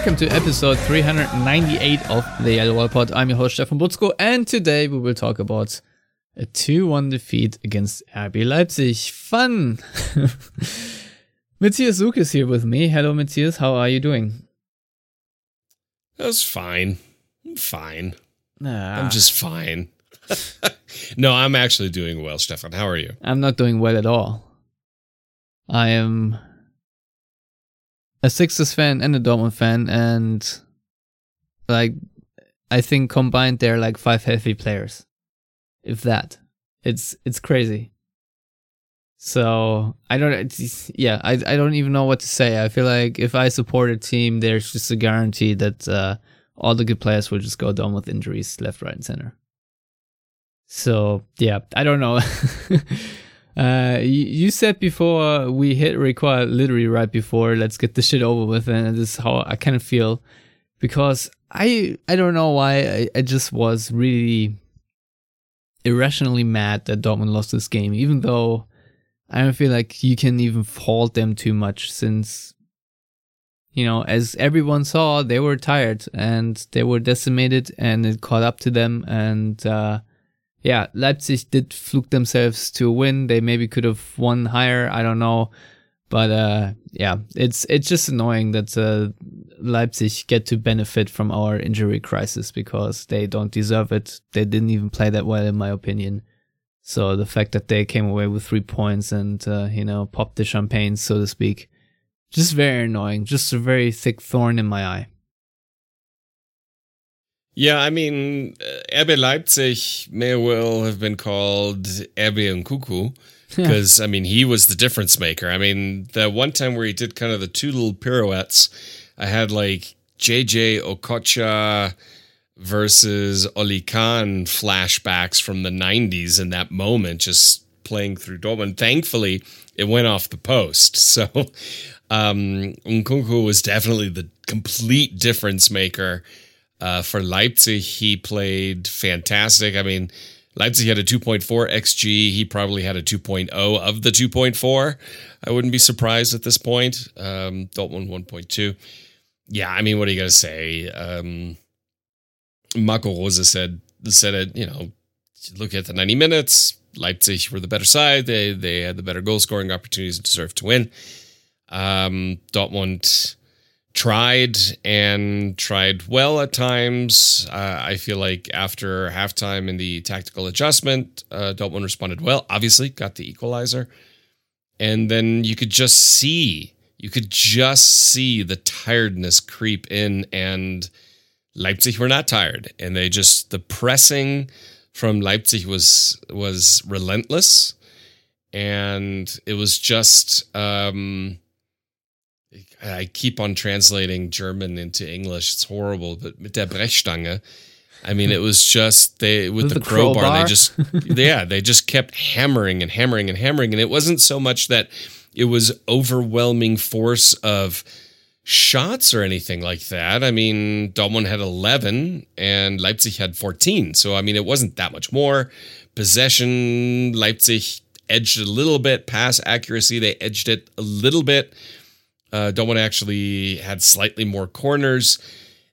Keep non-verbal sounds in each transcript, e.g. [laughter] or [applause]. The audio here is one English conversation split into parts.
Welcome to episode 398 of the Yellow Wall Pod. I'm your host Stefan Buczko, and today we will talk about a 2-1 defeat against RB Leipzig. Fun! [laughs] Matthias Zook is here with me. Hello Matthias, how are you doing? That's fine. I'm fine. Nah, I'm just fine. [laughs] no, I'm actually doing well, Stefan. How are you? I'm not doing well at all. I am a Sixers fan and a Dortmund fan, and like I think combined they're like five healthy players, if that. It's it's crazy. So I don't. Yeah, I I don't even know what to say. I feel like if I support a team, there's just a guarantee that uh, all the good players will just go down with injuries left, right, and center. So yeah, I don't know. [laughs] Uh, you, said before we hit record literally right before let's get this shit over with, and this is how I kind of feel because I I don't know why I, I just was really irrationally mad that Dortmund lost this game, even though I don't feel like you can even fault them too much since you know as everyone saw they were tired and they were decimated and it caught up to them and. uh yeah, Leipzig did fluke themselves to a win. They maybe could have won higher. I don't know, but uh, yeah, it's it's just annoying that uh, Leipzig get to benefit from our injury crisis because they don't deserve it. They didn't even play that well, in my opinion. So the fact that they came away with three points and uh, you know popped the champagne, so to speak, just very annoying. Just a very thick thorn in my eye. Yeah, I mean, uh, RB Leipzig may well have been called RB Nkunku because I mean he was the difference maker. I mean, the one time where he did kind of the two little pirouettes, I had like JJ Okocha versus Oli Kahn flashbacks from the '90s in that moment, just playing through Dortmund. Thankfully, it went off the post, [laughs] so um, Nkunku was definitely the complete difference maker. Uh, for Leipzig, he played fantastic. I mean, Leipzig had a 2.4 xG. He probably had a 2.0 of the 2.4. I wouldn't be surprised at this point. Um, Dortmund 1.2. Yeah, I mean, what are you going to say? Um, Marco Rose said said it. You know, look at the 90 minutes. Leipzig were the better side. They they had the better goal scoring opportunities and deserved to win. Um, Dortmund tried and tried well at times. Uh, I feel like after halftime in the tactical adjustment, uh, Dortmund responded well. Obviously, got the equalizer, and then you could just see, you could just see the tiredness creep in, and Leipzig were not tired, and they just the pressing from Leipzig was was relentless, and it was just. Um, I keep on translating German into English. It's horrible, but mit der Brechstange. I mean, it was just they with, With the, the crowbar, crowbar? They just [laughs] yeah, they just kept hammering and hammering and hammering, and it wasn't so much that it was overwhelming force of shots or anything like that. I mean, Dortmund had eleven and Leipzig had fourteen, so I mean, it wasn't that much more possession. Leipzig edged a little bit, pass accuracy they edged it a little bit. Uh, Dortmund actually had slightly more corners,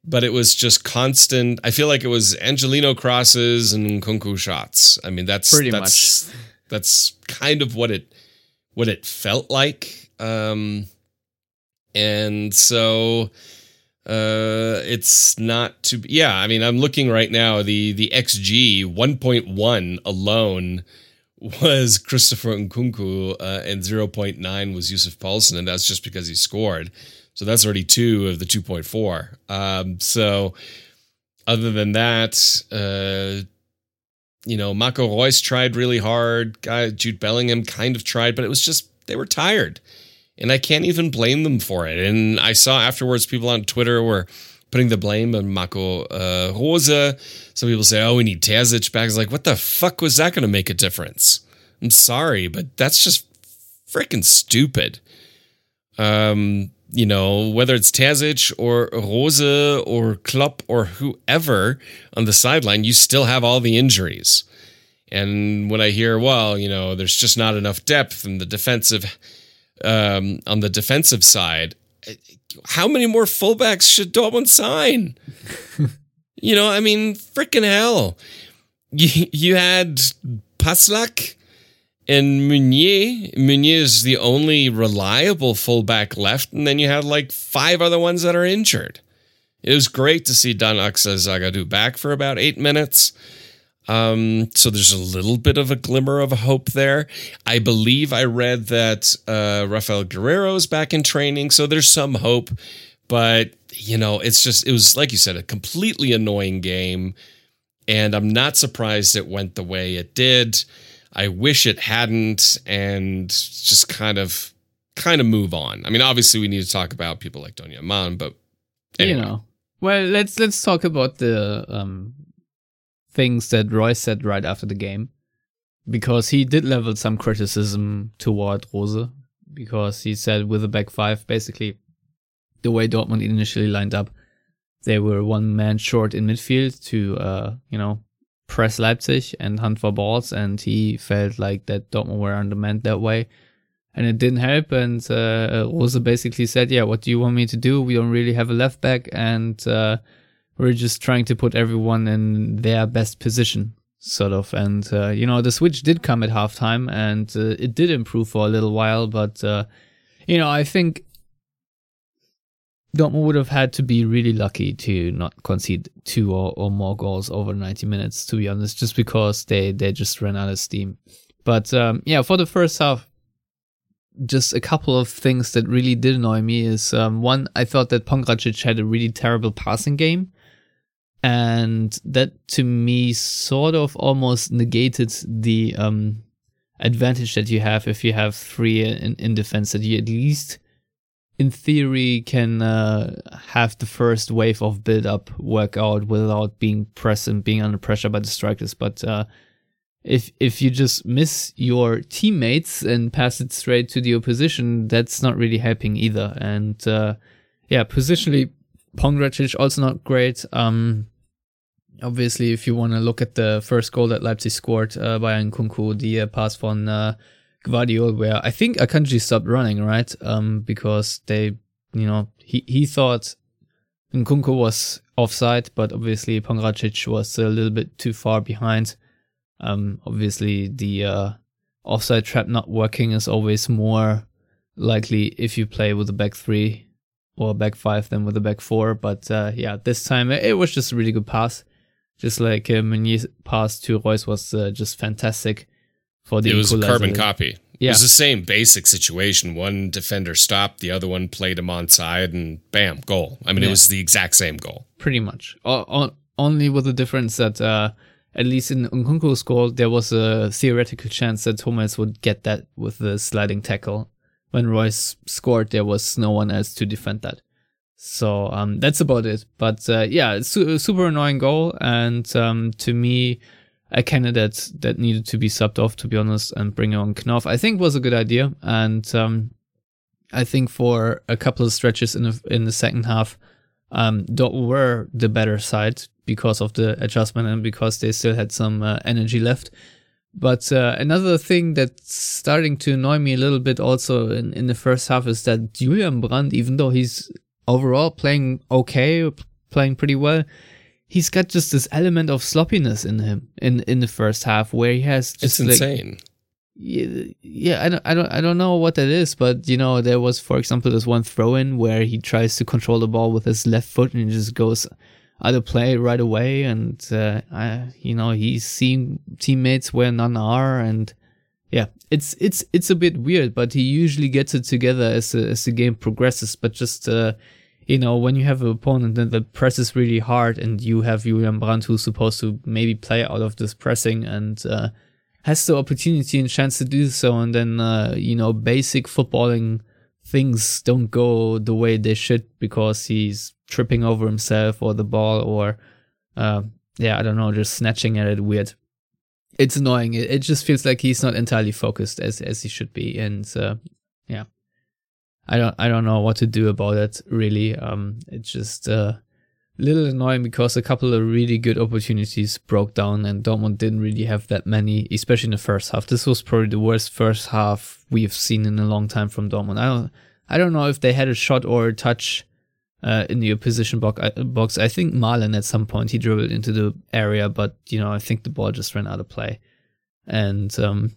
but it was just constant. I feel like it was Angelino crosses and Nkunku shots. I mean, that's Pretty that's, [laughs] That's kind of what it what it felt like. Um, and so uh, it's not to yeah. I mean, I'm looking right now. The the XG 1.1 alone was Christopher Nkunku, uh, and 0.9 was Yusuf Poulsen, and that's just because he scored. So that's already two of the 2.4. Um, so other than that, uh, you know, Marco Reus tried really hard. Guy Jude Bellingham kind of tried, but it was just they were tired. And I can't even blame them for it. And I saw afterwards people on Twitter were putting the blame on Marco uh, Rose. Some people say, oh, we need Terzic back. It's like, what the fuck was that going to make a difference? I'm sorry, but that's just freaking stupid. Um, you know, whether it's Terzic or Rose or Klopp or whoever on the sideline, you still have all the injuries. And when I hear, well, you know, there's just not enough depth in the defensive, um, on the defensive side, how many more fullbacks should Dortmund sign? [laughs] you know, I mean, freaking hell. [laughs] You, you had Passlack and Meunier. Meunier is the only reliable fullback left, and then you had like five other ones that are injured. It was great to see Dan Axel Zagadou back for about eight minutes. Um, so there's a little bit of a glimmer of hope there. I believe I read that uh, Rafael Guerreiro is back in training, so there's some hope. But you know, it's just it was like you said, a completely annoying game, and I'm not surprised it went the way it did. I wish it hadn't, and just kind of kind of move on. I mean, obviously we need to talk about people like Donyell Malen, but anyway. you know, well, let's let's talk about the um things that Roy said right after the game, because he did level some criticism toward Rose, because he said with the back five, basically, the way Dortmund initially lined up, they were one man short in midfield to, uh, you know, press Leipzig and hunt for balls, and he felt like that Dortmund were undermanned that way. And it didn't help. And uh, Rose basically said, "Yeah, what do you want me to do? We don't really have a left back, and uh, we're just trying to put everyone in their best position, sort of. And uh, you know, the switch did come at halftime, and uh, it did improve for a little while. But uh, you know, I think Dortmund would have had to be really lucky to not concede two or, or more goals over 90 minutes, to be honest, just because they they just ran out of steam. But um, yeah, for the first half, just a couple of things that really did annoy me is um, one, I thought that Pongracic had a really terrible passing game and that to me sort of almost negated the um, advantage that you have if you have three in, in defense that you at least in theory can uh, have the first wave of build up work out without being pressed and being under pressure by the strikers. But uh, if if you just miss your teammates and pass it straight to the opposition that's not really helping either. And uh, yeah positionally Pongracic also not great. Um, obviously, if you want to look at the first goal that Leipzig scored uh, by Nkunku, the uh, pass from uh, Gvardiol, where I think Akanji stopped running, right? Um, because they, you know, he, he thought Nkunku was offside, but obviously Pongracic was a little bit too far behind. Um, obviously, the uh, offside trap not working is always more likely if you play with a back three or back five than with a back four. But uh, yeah, this time it was just a really good pass. Just like uh, Meunier's pass to Reus was uh, just fantastic for the. It was a carbon copy. Yeah. It was the same basic situation. One defender stopped, the other one played him onside, and bam, goal. I mean, Yeah. it was the exact same goal. pretty much. O- o- only with the difference that uh, at least in Nkunku's goal, there was a theoretical chance that Thomas would get that with the sliding tackle. When Reus scored, there was no one else to defend that. So um, that's about it. But uh, yeah, su- super annoying goal, and um, to me, a candidate that needed to be subbed off, to be honest, and bring on Knauf, I think was a good idea. And um, I think for a couple of stretches in the in the second half, um, Dortmund were the better side because of the adjustment and because they still had some uh, energy left. But uh, another thing that's starting to annoy me a little bit also in, in the first half is that Julian Brandt, even though he's overall playing okay, playing pretty well, he's got just this element of sloppiness in him in, in the first half where he has It's just like, insane. yeah, yeah, I don't, I don't, I don't know what that is, but you know, there was, for example, this one throw in where he tries to control the ball with his left foot and he just goes of play right away, and uh, I, you know, he's seeing teammates where none are, and yeah, it's it's it's a bit weird, but he usually gets it together as the, as the game progresses, but just. Uh, you know, when you have an opponent that, that presses really hard and you have Julian Brandt who's supposed to maybe play out of this pressing and uh, has the opportunity and chance to do so, and then uh, you know basic footballing things don't go the way they should because he's tripping over himself or the ball or uh, yeah, I don't know, just snatching at it weird. It's annoying. It, it just feels like he's not entirely focused as as he should be, and uh, yeah, I don't I don't know what to do about it really. Um, it's just uh, a little annoying because a couple of really good opportunities broke down, and Dortmund didn't really have that many, especially in the first half. This was probably the worst first half we've seen in a long time from Dortmund. I don't I don't know if they had a shot or a touch uh, in the opposition box. box. I think Malen at some point he dribbled into the area, but you know I think the ball just ran out of play, and um,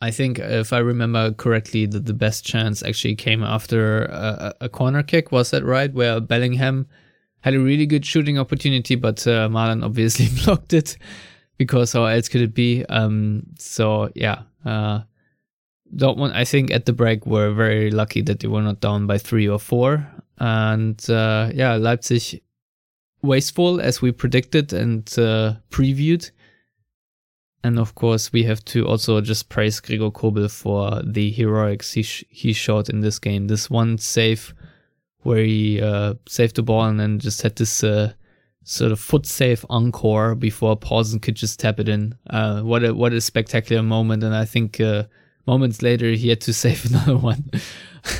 I think if I remember correctly, that the best chance actually came after a, a, corner kick. Was that right? Where Bellingham had a really good shooting opportunity, but uh, Malen obviously [laughs] blocked it because how else could it be? Um, so yeah. Uh, Dortmund, I think, at the break we were very lucky that they were not down by three or four. And uh, yeah, Leipzig wasteful as we predicted and uh, previewed. And of course, we have to also just praise Gregor Kobel for the heroics he sh- he showed in this game. This one save where he uh, saved the ball and then just had this uh, sort of foot safe encore before Poulsen could just tap it in. Uh, what a what a spectacular moment! And I think uh, moments later he had to [laughs] save another one.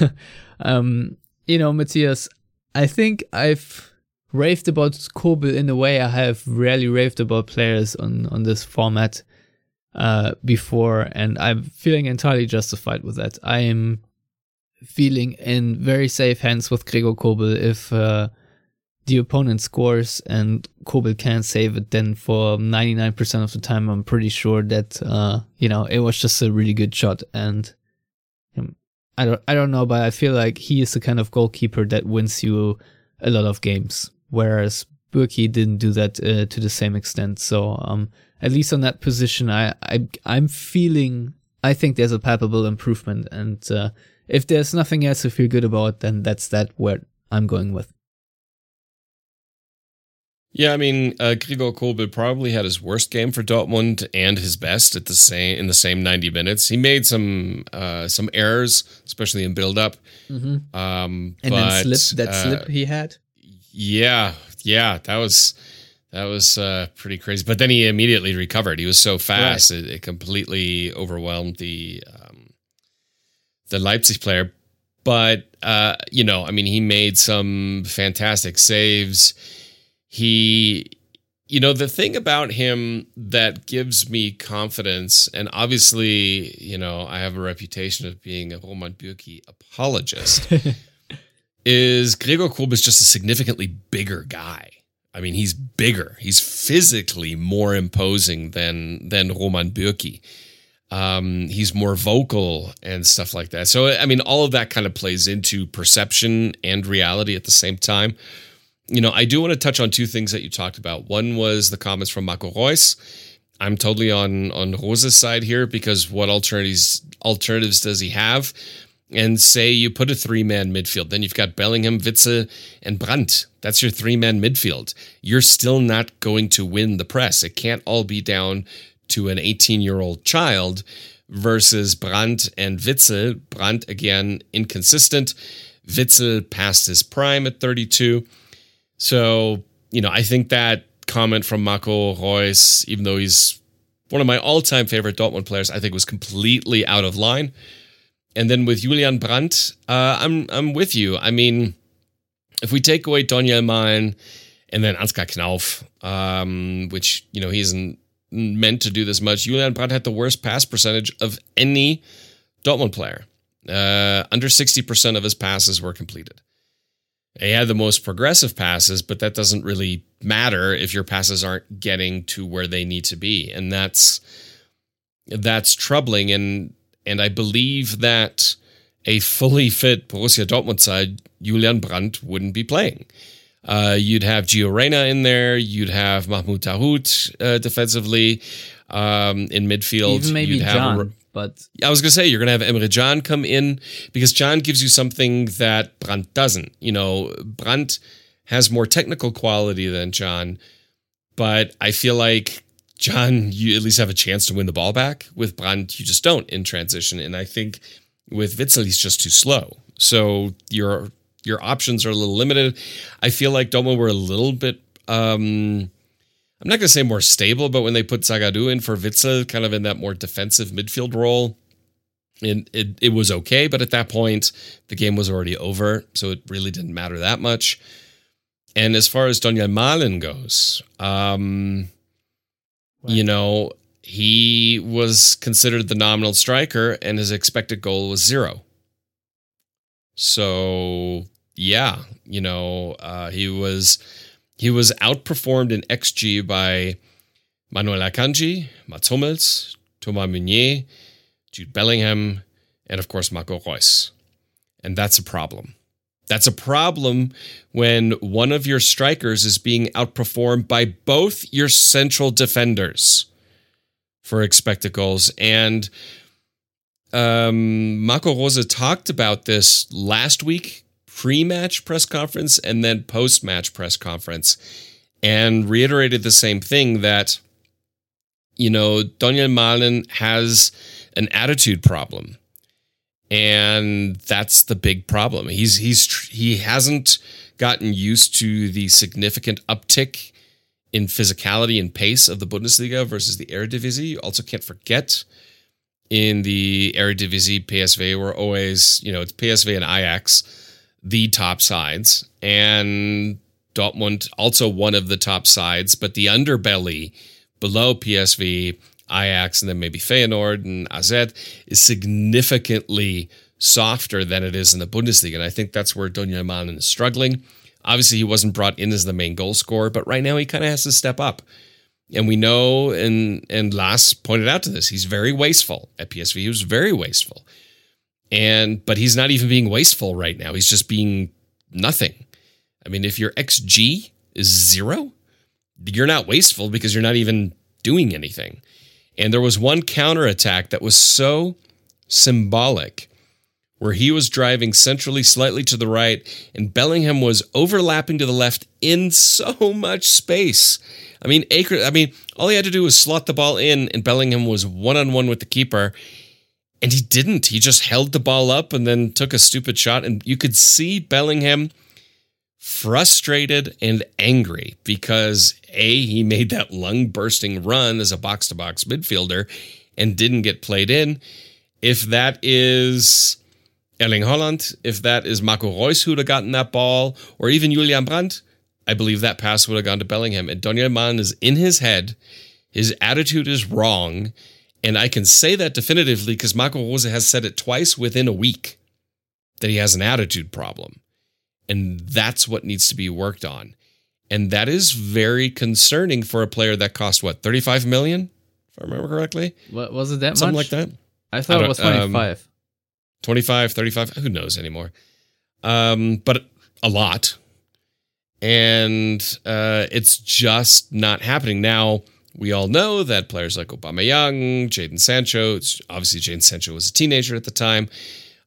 [laughs] um, you know, Matthias, I think I've raved about Kobel in a way I have rarely raved about players on, on this format uh, before, and I'm feeling entirely justified with that. I am feeling in very safe hands with Gregor Kobel if uh, the opponent scores and Kobel can't save it, then for 99% of the time, I'm pretty sure that, uh, you know, it was just a really good shot. And um, I don't, I don't know, but I feel like he is the kind of goalkeeper that wins you a lot of games, whereas Bürki didn't do that uh, to the same extent. So, um, at least on that position, I, I, I'm feeling, I think there's a palpable improvement. And, uh, if there's nothing else to feel good about, then that's that where I'm going with. Yeah, I mean, uh, Gregor Kobel probably had his worst game for Dortmund and his best at the same in the same ninety minutes. He made some uh, some errors, especially in build up. Mm-hmm. Um, and but, then slip that uh, slip he had. Yeah, yeah, that was that was uh, pretty crazy. But then he immediately recovered. He was so fast, right. it, it, completely overwhelmed the um, the Leipzig player. But uh, you know, I mean, he made some fantastic saves he you know the thing about him that gives me confidence and obviously you know i have a reputation of being a roman bürki apologist [laughs] is gregor kobel is just a significantly bigger guy. I mean he's bigger. He's physically more imposing than than roman bürki um, he's more vocal and stuff like that. So i mean all of that kind of plays into perception and reality at the same time you know, I do want to touch on two things that you talked about. One was the comments from Marco Reus. I'm totally on on Rose's side here because what alternatives alternatives does he have? And say you put a three man midfield, then you've got Bellingham, Witsel, and Brandt. That's your three man midfield. You're still not going to win the press. It can't all be down to an 18 year old child versus Brandt and Witsel. Brandt again inconsistent. Witsel past his prime at 32. So, you know, I think that comment from Marco Reus, even though he's one of my all-time favorite Dortmund players, I think was completely out of line. And then with Julian Brandt, uh, I'm I'm with you. I mean, if we take away Donyell Malen and then Ansgar Knauf, um, which you know he isn't meant to do this much, Julian Brandt had the worst pass percentage of any Dortmund player. Uh, under 60% of his passes were completed. He had the most progressive passes, but that doesn't really matter if your passes aren't getting to where they need to be. And that's that's troubling and and I believe that a fully fit Borussia Dortmund side, Julian Brandt wouldn't be playing. Uh, you'd have Gio Reyna in there. You'd have Mahmoud Dahoud uh, defensively um, in midfield. Even maybe. A, but I was gonna say you're gonna have Emre Can come in because Can gives you something that Brandt doesn't. You know, Brandt has more technical quality than Can, but I feel like Can, you at least have a chance to win the ball back. With Brandt, you just don't in transition. And I think with Witsel, he's just too slow. So your your options are a little limited. I feel like Dortmund were a little bit um I'm not going to say more stable, but when they put Zagadou in for Witsel, kind of in that more defensive midfield role, and it, it was okay. But at that point, the game was already over, so it really didn't matter that much. And as far as Donyell Malen goes, um, you know, he was considered the nominal striker, and his expected goal was zero. So yeah, you know, uh, he was he was outperformed in XG by Manuel Akanji, Mats Hummels, Thomas Meunier, Jude Bellingham, and of course Marco Reus. And that's a problem. That's a problem when one of your strikers is being outperformed by both your central defenders for expected goals. And um, Marco Rose talked about this last week, pre match press conference, and then post match press conference, and reiterated the same thing that, you know, Donyell Malen has an attitude problem and that's the big problem. He's he's he hasn't gotten used to the significant uptick in physicality and pace of the Bundesliga versus the Eredivisie. You also can't forget in the Eredivisie, PSV were always, you know, it's PSV and Ajax, the top sides, and Dortmund also one of the top sides, but the underbelly below PSV Ajax and then maybe Feyenoord and AZ is significantly softer than it is in the Bundesliga. And I think that's where Donyell Malen is struggling. Obviously, he wasn't brought in as the main goal scorer, but right now he kind of has to step up. And we know, and and Lars pointed out to this, he's very wasteful at PSV. He was very wasteful, and but he's not even being wasteful right now. He's just being nothing. I mean, if your xG is zero, you're not wasteful because you're not even doing anything. And there was one counterattack that was so symbolic where he was driving centrally slightly to the right and Bellingham was overlapping to the left in so much space. I mean, Acre, I mean, all he had to do was slot the ball in and Bellingham was one on one with the keeper. And he didn't. He just held the ball up and then took a stupid shot. And you could see Bellingham frustrated and angry because A, he made that lung bursting run as a box to box midfielder and didn't get played in. If that is Erling Haaland, if that is Marco Reus who would have gotten that ball, or even Julian Brandt, I believe that pass would have gone to Bellingham. And Donyell Malen is in his head. His attitude is wrong. And I can say that definitively because Marco Rose has said it twice within a week that he has an attitude problem. And that's what needs to be worked on. And that is very concerning for a player that cost what, 35 million? If I remember correctly. What was it that much? Something much? like that. I thought I it was don't- um, 25. 25, 35, who knows anymore. Um, but a lot. And uh, it's just not happening. Now, we all know that players like Obama Young, Jadon Sancho, it's- obviously Jadon Sancho was a teenager at the time,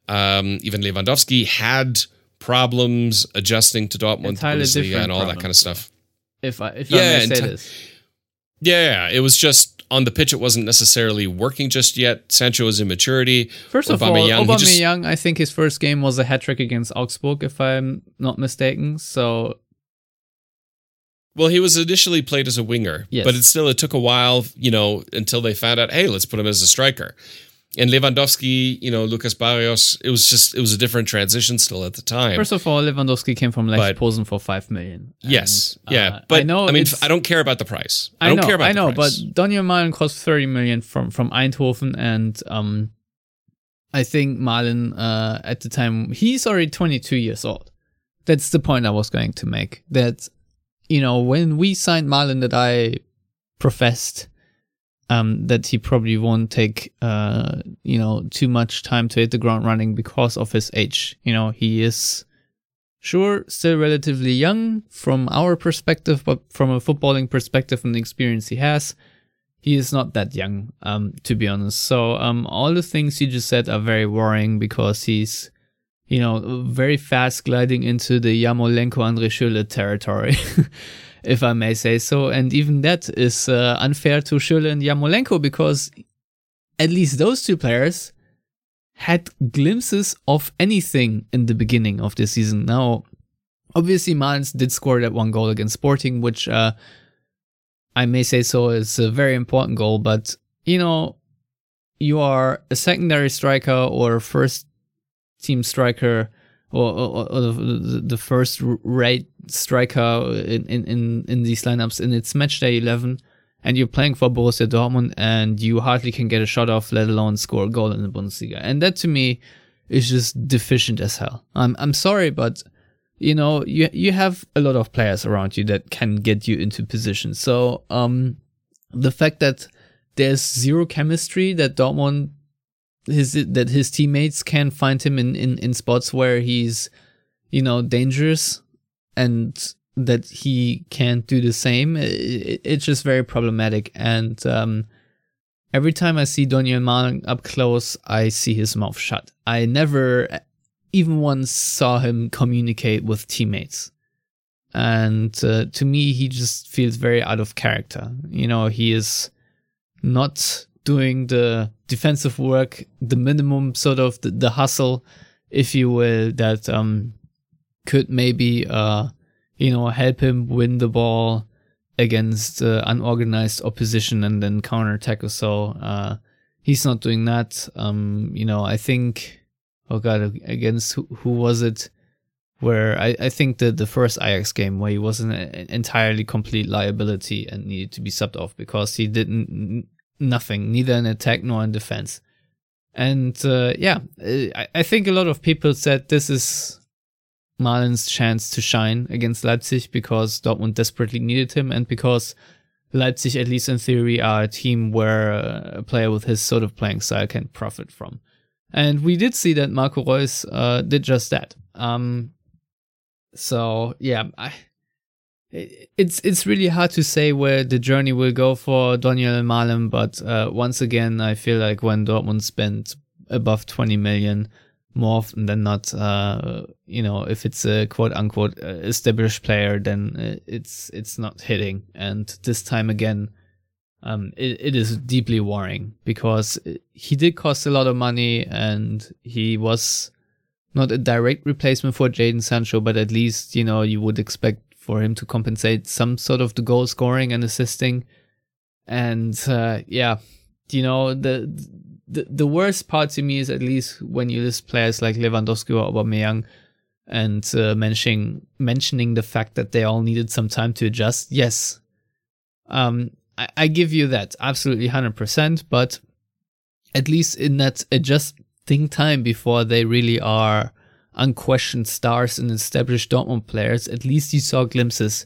um, even Lewandowski had problems adjusting to Dortmund, Entirely Bundesliga, and all that kind of stuff. if I if yeah, I may say this. Yeah, it was just on the pitch. It wasn't necessarily working just yet. Sancho was immaturity. First of all, Aubameyang, he just- I think his first game was a hat trick against Augsburg, if I'm not mistaken. So Well, he was initially played as a winger, Yes. but it still it took a while, you know, until they found out, hey, let's put him as a striker. And Lewandowski, you know, Lucas Barrios, it was just it was a different transition still at the time. first of all, Lewandowski came from Lech Posen for five million. yes, yeah, uh, but I know. I mean, I don't care about the price. I, I don't know, care about I know, but Donyell Malen cost 30 million from from Eindhoven, and um, I think Malen uh, at the time he's already 22 years old. That's the point I was going to make. That you know when we signed Malen, that I professed um, that he probably won't take uh, you know too much time to hit the ground running because of his age. You know he is sure still relatively young from our perspective but from a footballing perspective and the experience he has he is not that young um to be honest so um all the things you just said are very worrying because he's you know very fast gliding into the Yarmolenko Andre Schürrle territory [laughs] if I may say so. And even that is uh, unfair to Schürrle and Yarmolenko because at least those two players had glimpses of anything in the beginning of the season. Now, obviously, Malins did score that one goal against Sporting, which uh, I may say so is a very important goal. But you know, you are a secondary striker or first team striker or, or, or the, the, first rate striker in, in, in these lineups and it's match day 11 and you're playing for Borussia Dortmund and you hardly can get a shot off, let alone score a goal in the Bundesliga. And that to me is just deficient as hell. I'm, I'm sorry, but you know, you, you have a lot of players around you that can get you into position. So, um, the fact that there's zero chemistry that Dortmund his that his teammates can find him in, in, in spots where he's you know dangerous and that he can't do the same. It, it's just very problematic. And um, every time i see donyell Malen up close i see his mouth shut. I never even once saw him communicate with teammates. And uh, to me he just feels very out of character. You know he is not doing the defensive work, the minimum sort of the, the hustle, if you will, that um, could maybe uh, you know help him win the ball against uh, unorganized opposition and then counterattack or so. Uh, he's not doing that. Um, you know, I think. Oh God, against who, who was it? Where I, I think the the first Ajax game where he was an entirely complete liability and needed to be subbed off because he didn't nothing, neither in attack nor in defense. And uh, yeah, I, I think a lot of people said this is Malen's chance to shine against Leipzig because Dortmund desperately needed him and because Leipzig, at least in theory, are a team where a player with his sort of playing style can profit from. And we did see that Marco Reus uh, did just that. Um, so yeah, I, it's it's really hard to say where the journey will go for Donyell Malen, but uh, once again, I feel like when Dortmund spent above 20 million, more often than not, uh, you know, if it's a quote unquote uh, established player, then uh, it's it's not hitting. And this time again, um, it, it is deeply worrying because he did cost a lot of money and he was not a direct replacement for Jadon Sancho, but at least you know you would expect for him to compensate some sort of the goal scoring and assisting. And uh, yeah, you know the, the the worst part to me is at least when you list players like Lewandowski or Aubameyang and uh, mentioning mentioning the fact that they all needed some time to adjust. Yes, um, I, I give you that absolutely hundred percent. But at least in that adjusting time before they really are unquestioned stars and established Dortmund players, at least you saw glimpses.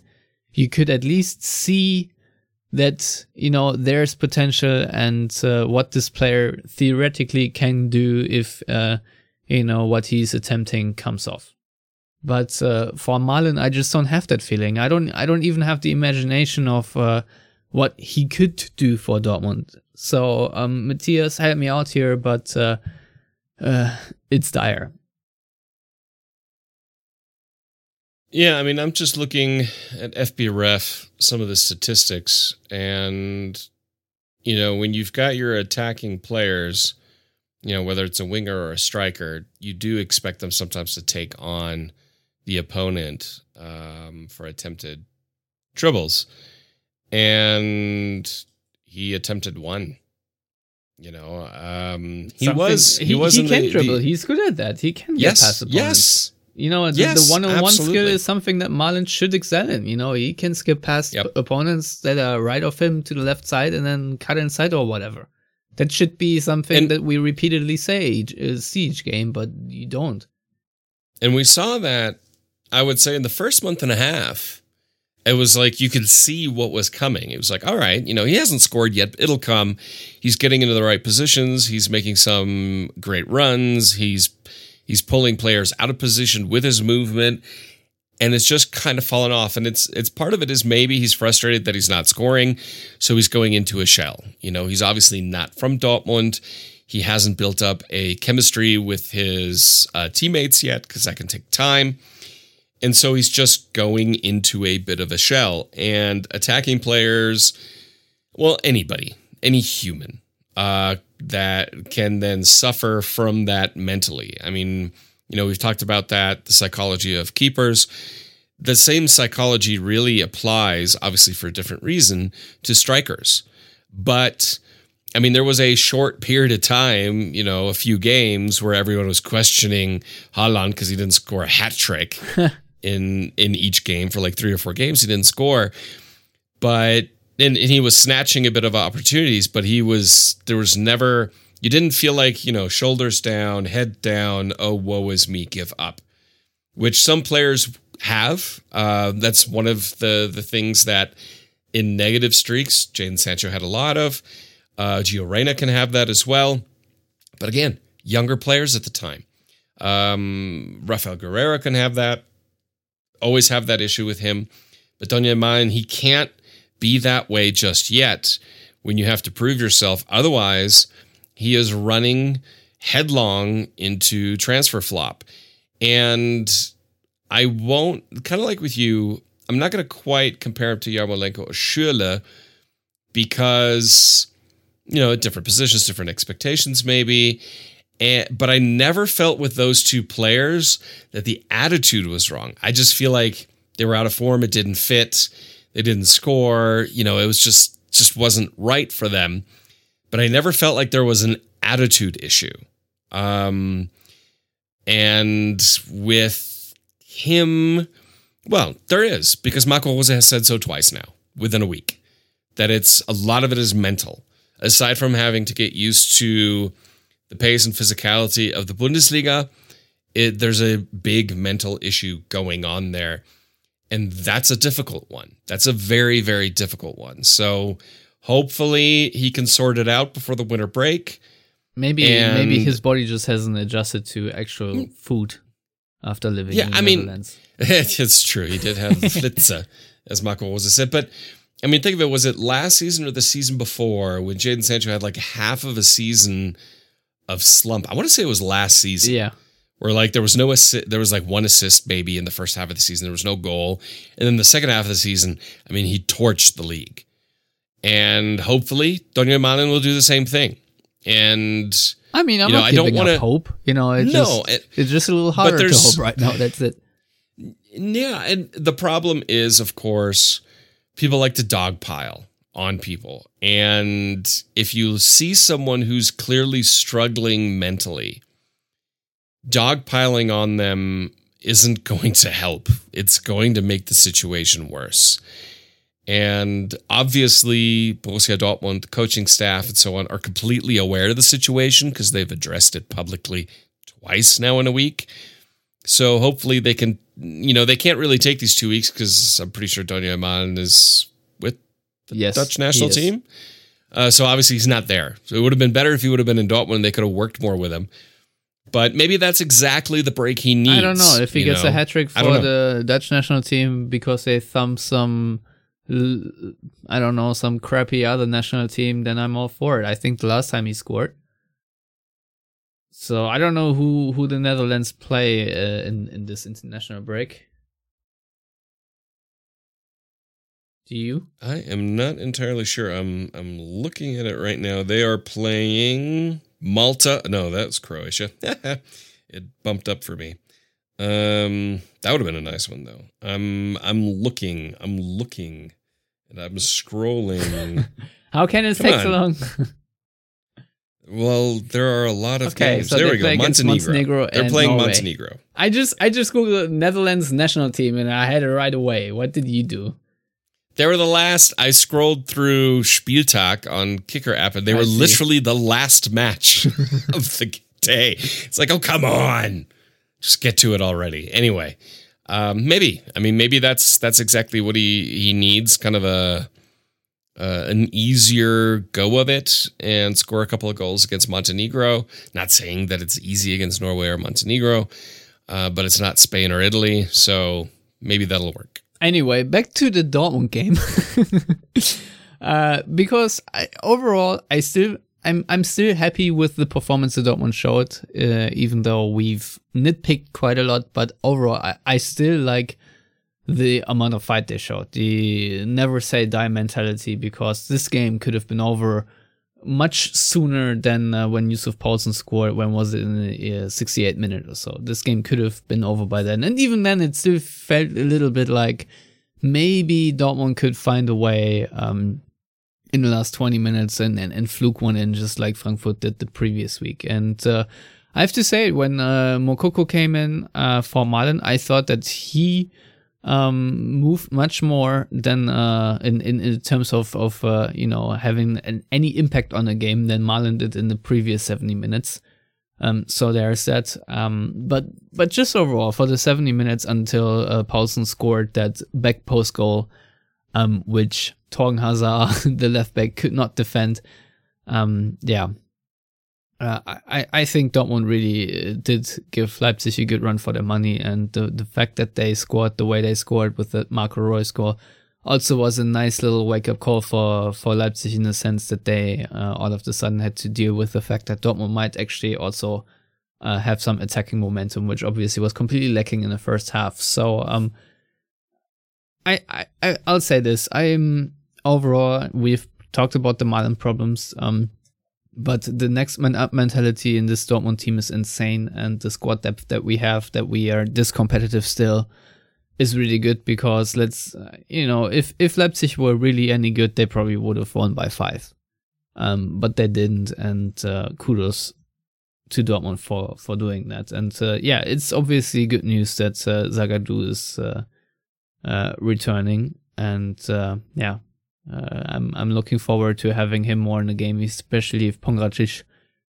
You could at least see that you know there's potential and uh, what this player theoretically can do if uh, you know what he's attempting comes off. But uh, for Malen, I just don't have that feeling. I don't. I don't even have the imagination of uh, what he could do for Dortmund. So um, Matthias, help me out here, but uh, uh, it's dire. Yeah, I mean, I'm just looking at FBref, some of the statistics, and, you know, when you've got your attacking players, you know, whether it's a winger or a striker, you do expect them sometimes to take on the opponent um, for attempted dribbles. And he attempted one. You know, um, he Something, was he, he wasn't he can the, dribble. The, He's good at that. He can yes, get past opponents. Yes, you know, the, yes, the one-on-one skill is something that Malen should excel in. You know, he can skip past yep. opponents that are right of him to the left side and then cut inside or whatever. That should be something and, that we repeatedly say is uh, siege game, but you don't. And we saw that, I would say, in the first month and a half. It was like you could see what was coming. It was like, all right, you know, he hasn't scored yet, but it'll come. He's getting into the right positions. He's making some great runs. He's He's pulling players out of position with his movement and it's just kind of fallen off. And it's it's part of it is maybe he's frustrated that he's not scoring so he's going into a shell. You know he's obviously not from dortmund. He hasn't built up a chemistry with his uh, teammates yet because that can take time. And so he's just going into a bit of a shell. And attacking players, well, anybody, any human, uh, that can then suffer from that mentally. I mean, you know, we've talked about that, the psychology of keepers. The same psychology really applies, obviously for a different reason, to strikers. But I mean, there was a short period of time, you know, a few games where everyone was questioning Haaland because he didn't score a hat trick [laughs] in in each game for like three or four games. He didn't score, but and, and he was snatching a bit of opportunities, but he was there was never you didn't feel like you know shoulders down, head down. Oh, woe is me, give up, which some players have. Uh, that's one of the the things that in negative streaks, Jadon Sancho had a lot of. Uh, Gio Reyna can have that as well. But again, younger players at the time. Um, Rafael Guerreiro can have that. Always have that issue with him. But Donyell Malen, he can't be that way just yet when you have to prove yourself. Otherwise, he is running headlong into transfer flop. And I won't, kind of like with you, I'm not going to quite compare him to Yarmolenko or Schürrle because you know, different positions, different expectations, maybe. And, but I never felt with those two players that the attitude was wrong. I just feel like they were out of form. It didn't fit. They didn't score. You know, it was just just wasn't right for them. But I never felt like there was an attitude issue. Um, and with him, well, there is because Marco Rose has said so twice now within a week that it's a lot of it is mental aside from having to get used to the pace and physicality of the Bundesliga, it, there's a big mental issue going on there. And that's a difficult one. That's a very, very difficult one. So hopefully he can sort it out before the winter break. Maybe And- maybe his body just hasn't adjusted to actual hmm. food after living Yeah, in the I mean- [laughs] it's true. He did have [laughs] the flitzer, as Marco Rose said. But I mean, think of it. Was it last season or the season before when Jadon Sancho had like half of a season of slump? I want to say it was last season. Yeah. Where like there was no assist, there was like one assist maybe in the first half of the season. There was no goal, and then the second half of the season, I mean, he torched the league, and hopefully Donyell Malen will do the same thing. And I mean, I'm You know, not I don't wanna- hope. You know, it's No, just it- it's just a little harder to hope right now. That's it. yeah, and the problem is, of course, people like to dogpile on people, and if you see someone who's clearly struggling mentally, dogpiling on them isn't [laughs] going to help. It's going to make the situation worse. And obviously, Borussia Dortmund, the coaching staff, and so on are completely aware of the situation because they've addressed it publicly twice now in a week. So hopefully they can, you know, they can't really take these two weeks because I'm pretty sure Donyell Malen is with the Yes, Dutch national team. Uh, so obviously he's not there. So it would have been better if he would have been in Dortmund. and They could have worked more with him. But maybe that's exactly the break he needs. I don't know if he gets know? a hat trick for the Dutch national team because they thumb some, I don't know, some crappy other national team. Then I'm all for it. I think the last time he scored. So I don't know who who the Netherlands play uh, in in this international break. Do you? I am not entirely sure. I'm I'm looking at it right now. They are playing Malta. No, that's Croatia. [laughs] it bumped up for me. Um, that would have been a nice one though. I'm I'm looking. I'm looking, and I'm scrolling. [laughs] How can it Come take so long? [laughs] well, there are a lot of Okay, games. so there we go. Montenegro. Montenegro They're playing Norway. Montenegro. I just I just googled Netherlands national team and I had it right away. What did you do? They were the last. I scrolled through Spieltag on Kicker app, and they I were see. literally the last match [laughs] of the day. It's like, oh come on, just get to it already. Anyway, um, maybe. I mean, maybe that's that's exactly what he he needs. Kind of a uh, an easier go of it and score a couple of goals against Montenegro. Not saying that it's easy against Norway or Montenegro, uh, but it's not Spain or Italy, so maybe that'll work. Anyway, back to the Dortmund game. [laughs] uh, because I, overall, I still I'm I'm still happy with the performance that Dortmund showed, uh, even though we've nitpicked quite a lot. But overall, I, I still like the amount of fight they showed, the never say die mentality, because this game could have been over much sooner than uh, when Yusuf Poulsen scored. When was it in the uh, 68th minute or so? This game could have been over by then, and even then, it still felt a little bit like maybe Dortmund could find a way. Um, in the last 20 minutes and, and, and fluke one in just like Frankfurt did the previous week. And uh, I have to say, when uh, Moukoko came in uh, for Malen, I thought that he um, much more than uh, in, in, in terms of, of uh, you know, having an, any impact on the game than Malen did in the previous 70 minutes. Um, so there's that. Um, but but just overall, for the 70 minutes until uh, Poulsen scored that back post goal, um, which Thorgan Hazard, [laughs] the left back, could not defend. Um, yeah. Uh, I, I think Dortmund really uh, did give Leipzig a good run for their money, and the, the fact that they scored the way they scored with the Marco Reus goal also was a nice little wake up call for, for Leipzig in the sense that they uh, all of a sudden had to deal with the fact that Dortmund might actually also uh, have some attacking momentum, which obviously was completely lacking in the first half. So, um, I, I I'll say this. I'm overall we've talked about the Malen problems. Um, but the next man up mentality in this Dortmund team is insane, and the squad depth that we have, that we are this competitive still, is really good. Because let's, uh, you know, if if Leipzig were really any good, they probably would have won by five, um, but they didn't, and uh, kudos to Dortmund for for doing that. And uh, yeah, it's obviously good news that uh, Zagadou is uh, uh, returning, and yeah, uh, I'm I'm looking forward to having him more in the game, especially if Pongracic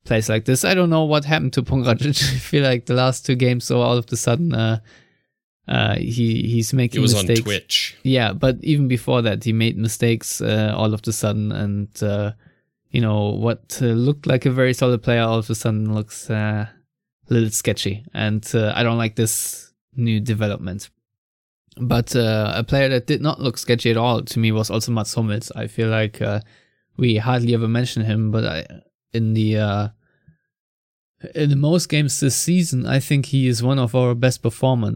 plays like this. I don't know what happened to Pongracic. [laughs] I feel like the last two games, so all of a sudden, uh, uh, he he's making. He was mistakes. on Twitch. Yeah, but even before that, he made mistakes uh, all of a sudden, and uh, you know what uh, looked like a very solid player all of a sudden looks uh, a little sketchy, and uh, I don't like this new development. But uh, a player that did not look sketchy at all to me was also Mats Hummels. I feel like uh, we hardly ever mention him, but I, in the uh, in the most games this season, I think he is one of our best performer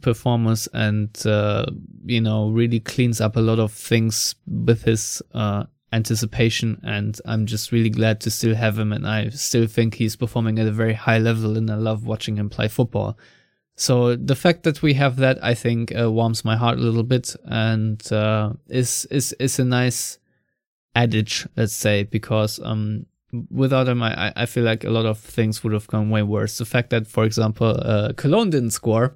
performers, and uh, you know really cleans up a lot of things with his uh, anticipation. And I'm just really glad to still have him, and I still think he's performing at a very high level, and I love watching him play football. So the fact that we have that, I think, uh, warms my heart a little bit, and uh, is is is a nice adage, let's say, because um, without him, I I feel like a lot of things would have gone way worse. The fact that, for example, uh, Cologne didn't score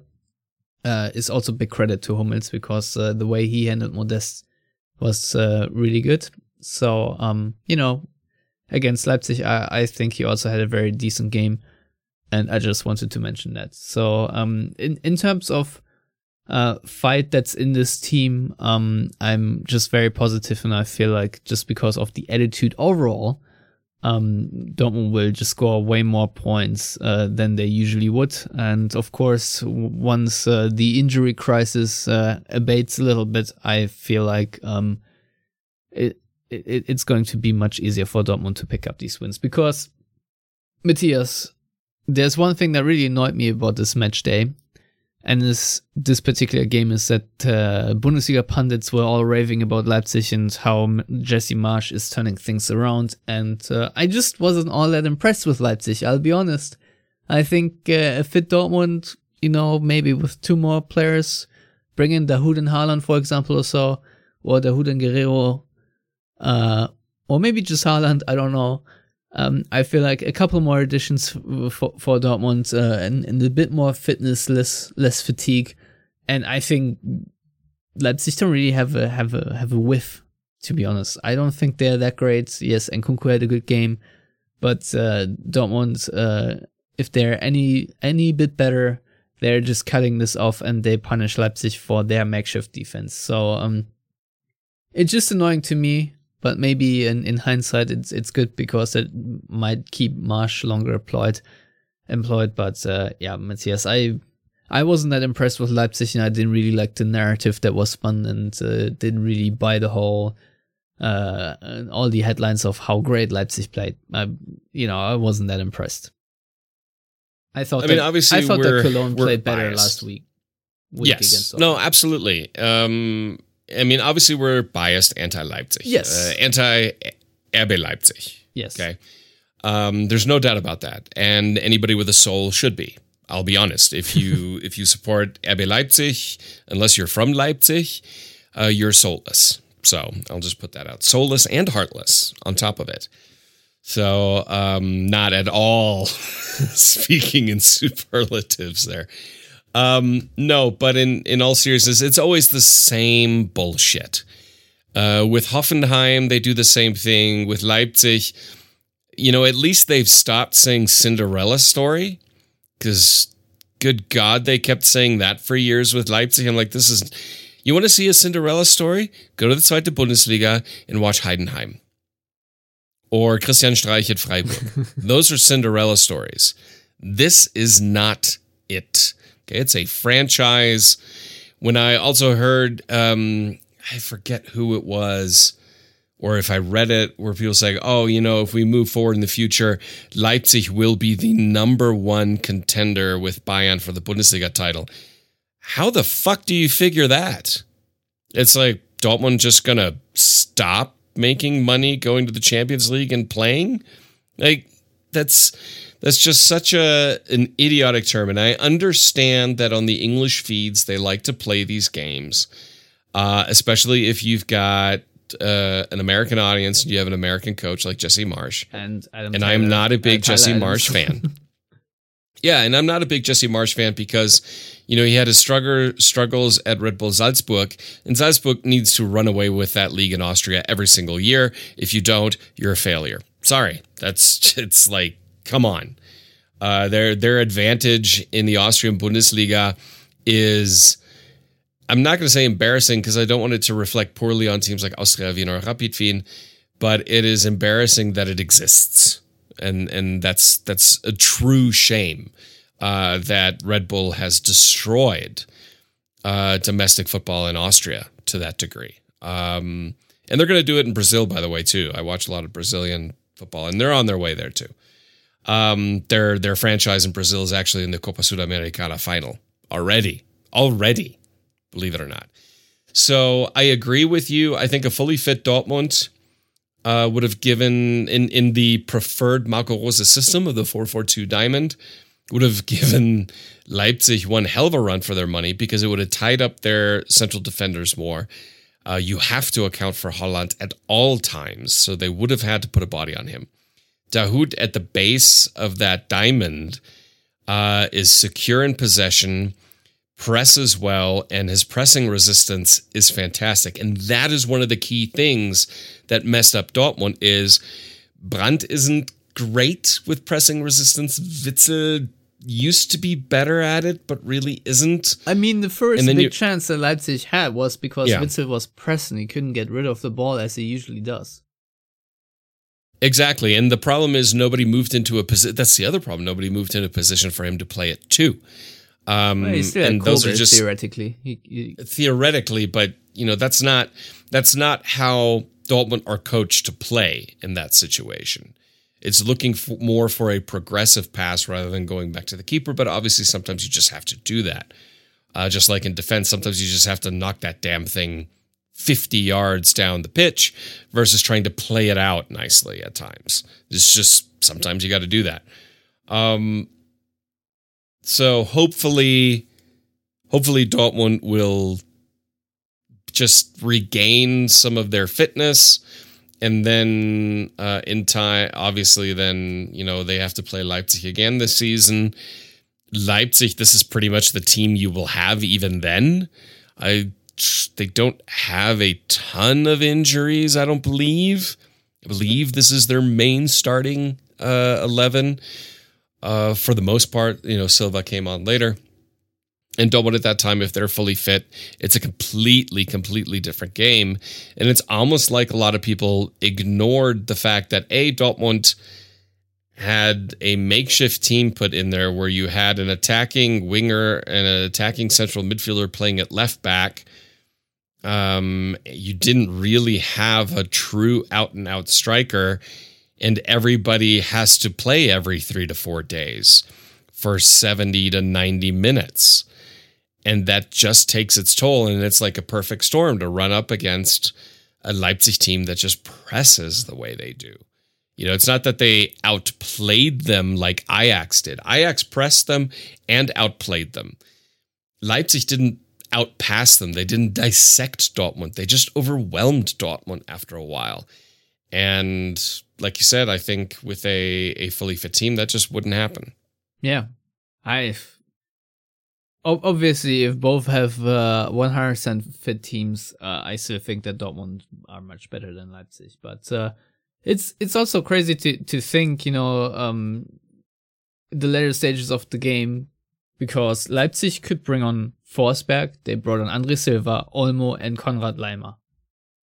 uh, is also big credit to Hummels because uh, the way he handled Modeste was uh, really good. So um, you know, against Leipzig, I I think he also had a very decent game and I just wanted to mention that. So, um, in in terms of uh, fight that's in this team, um, I'm just very positive, and I feel like just because of the attitude overall, um, Dortmund will just score way more points uh, than they usually would. And of course, once uh, the injury crisis uh, abates a little bit, I feel like um, it, it it's going to be much easier for Dortmund to pick up these wins because Matthias there's one thing that really annoyed me about this match day, and this this particular game is that uh, Bundesliga pundits were all raving about Leipzig and how Jesse Marsch is turning things around, and uh, I just wasn't all that impressed with Leipzig. I'll be honest. I think uh, fit Dortmund, you know, maybe with two more players, bring in Dahoud and Haaland, for example, or so, or Dahoud and Guerreiro, uh, or maybe just Haaland. I don't know. Um, I feel like a couple more additions for, for Dortmund uh, and, and a bit more fitness, less less fatigue, and I think Leipzig don't really have a have a have a whiff. To be honest, I don't think they're that great. Yes, and Nkunku had a good game, but uh, Dortmund, uh, if they're any any bit better, they're just cutting this off and they punish Leipzig for their makeshift defense. So um, it's just annoying to me but maybe in, in hindsight it's it's good because it might keep Marsch longer employed employed but uh, yeah Matthias I I wasn't that impressed with Leipzig and I didn't really like the narrative that was spun and uh, didn't really buy the whole uh, all the headlines of how great Leipzig played. I, you know, I wasn't that impressed. I thought. I mean, that, obviously I thought that Cologne played better last week. week yes. No, absolutely. Um, I mean, obviously, we're biased anti Leipzig. Yes. Uh, anti RB Leipzig. Yes. Okay. Um, there's no doubt about that. And anybody with a soul should be. I'll be honest. If you [laughs] if you support RB Leipzig, unless you're from Leipzig, uh, you're soulless. So I'll just put that out. Soulless and heartless on top of it. So um, not at all [laughs] speaking in superlatives there. Um, no, but in in all seriousness, it's always the same bullshit. Uh, with Hoffenheim, they do the same thing. With Leipzig, you know, at least they've stopped saying Cinderella story because, good God, they kept saying that for years with Leipzig. I'm like, this is, you want to see a Cinderella story? Go to the Zweite Bundesliga and watch Heidenheim or Christian Streich at Freiburg. [laughs] Those are Cinderella stories. This is not it. It's a franchise. When I also heard, um, I forget who it was, or if I read it, where people say, "Oh, you know, if we move forward in the future, Leipzig will be the number one contender with Bayern for the Bundesliga title." How the fuck do you figure that? It's like Dortmund just gonna stop making money going to the Champions League and playing? Like that's that's just such a an idiotic term and I understand that on the English feeds they like to play these games. Uh, especially if you've got uh, an American audience and you have an American coach like Jesse Marsch. And Adam And I am not a big Jesse Marsch [laughs] fan. Yeah, and I'm not a big Jesse Marsch fan because, you know, he had his struggle, struggles at Red Bull Salzburg, and Salzburg needs to run away with that league in Austria every single year. If you don't, you're a failure. Sorry, that's [laughs] it's like, come on. Uh, their their advantage in the Austrian Bundesliga is, I'm not going to say embarrassing because I don't want it to reflect poorly on teams like Austria Wien or Rapid Wien, but it is embarrassing that it exists and and that's that's a true shame uh, that Red Bull has destroyed uh, domestic football in Austria to that degree. Um, and they're going to do it in Brazil, by the way, too. I watch a lot of Brazilian football, and they're on their way there too. Um, their their franchise in Brazil is actually in the Copa Sudamericana final already, already, believe it or not. So I agree with you. I think a fully fit Dortmund uh, would have given in in the preferred Marco Rose system of the 442 diamond would have [laughs] given Leipzig one hell of a run for their money because it would have tied up their central defenders more. Uh, you have to account for Haaland at all times, so they would have had to put a body on him. Dahoud at the base of that diamond uh, is secure in possession, presses well, and his pressing resistance is fantastic. And that is one of the key things that messed up Dortmund is Brandt isn't great with pressing resistance. Witsel used to be better at it, but really isn't. I mean, the first big you- chance that Leipzig had was because Yeah. Witsel was pressing. He couldn't get rid of the ball as he usually does. Exactly. And the problem is nobody moved into a position. That's the other problem. Nobody moved into a position for him to play it too. Um, Well, and those are just theoretically. He, he, theoretically, but you know that's not that's not how Dortmund are coached to play in that situation. It's looking for, more for a progressive pass rather than going back to the keeper. But obviously, sometimes you just have to do that. Uh, just like in defense, sometimes you just have to knock that damn thing 50 yards down the pitch versus trying to play it out nicely at times. It's just sometimes you got to do that. Um, so hopefully, hopefully Dortmund will just regain some of their fitness. And then uh, in time, obviously, then, you know, they have to play Leipzig again this season. Leipzig, this is pretty much the team you will have even then. I they don't have a ton of injuries, I don't believe. I believe this is their main starting uh, 11 uh, for the most part. You know, Silva came on later. And Dortmund at that time, if they're fully fit, it's a completely, completely different game. And it's almost like a lot of people ignored the fact that A, Dortmund had a makeshift team put in there where you had an attacking winger and an attacking central midfielder playing at left back Um, you didn't really have a true out and out striker, and everybody has to play every three to four days for 70 to 90 minutes. And that just takes its toll. And it's like a perfect storm to run up against a Leipzig team that just presses the way they do. You know, it's not that they outplayed them like Ajax did. Ajax pressed them and outplayed them. Leipzig didn't outpass them. They didn't dissect Dortmund. They just overwhelmed Dortmund after a while. And like you said, I think with a, a fully fit team, that just wouldn't happen. Yeah. I obviously if both have uh, 100% fit teams, uh, I still think that Dortmund are much better than Leipzig. But uh, it's it's also crazy to to think, you know, um, the later stages of the game because Leipzig could bring on Forsberg, they brought on Andre Silva, Olmo, and Konrad Laimer.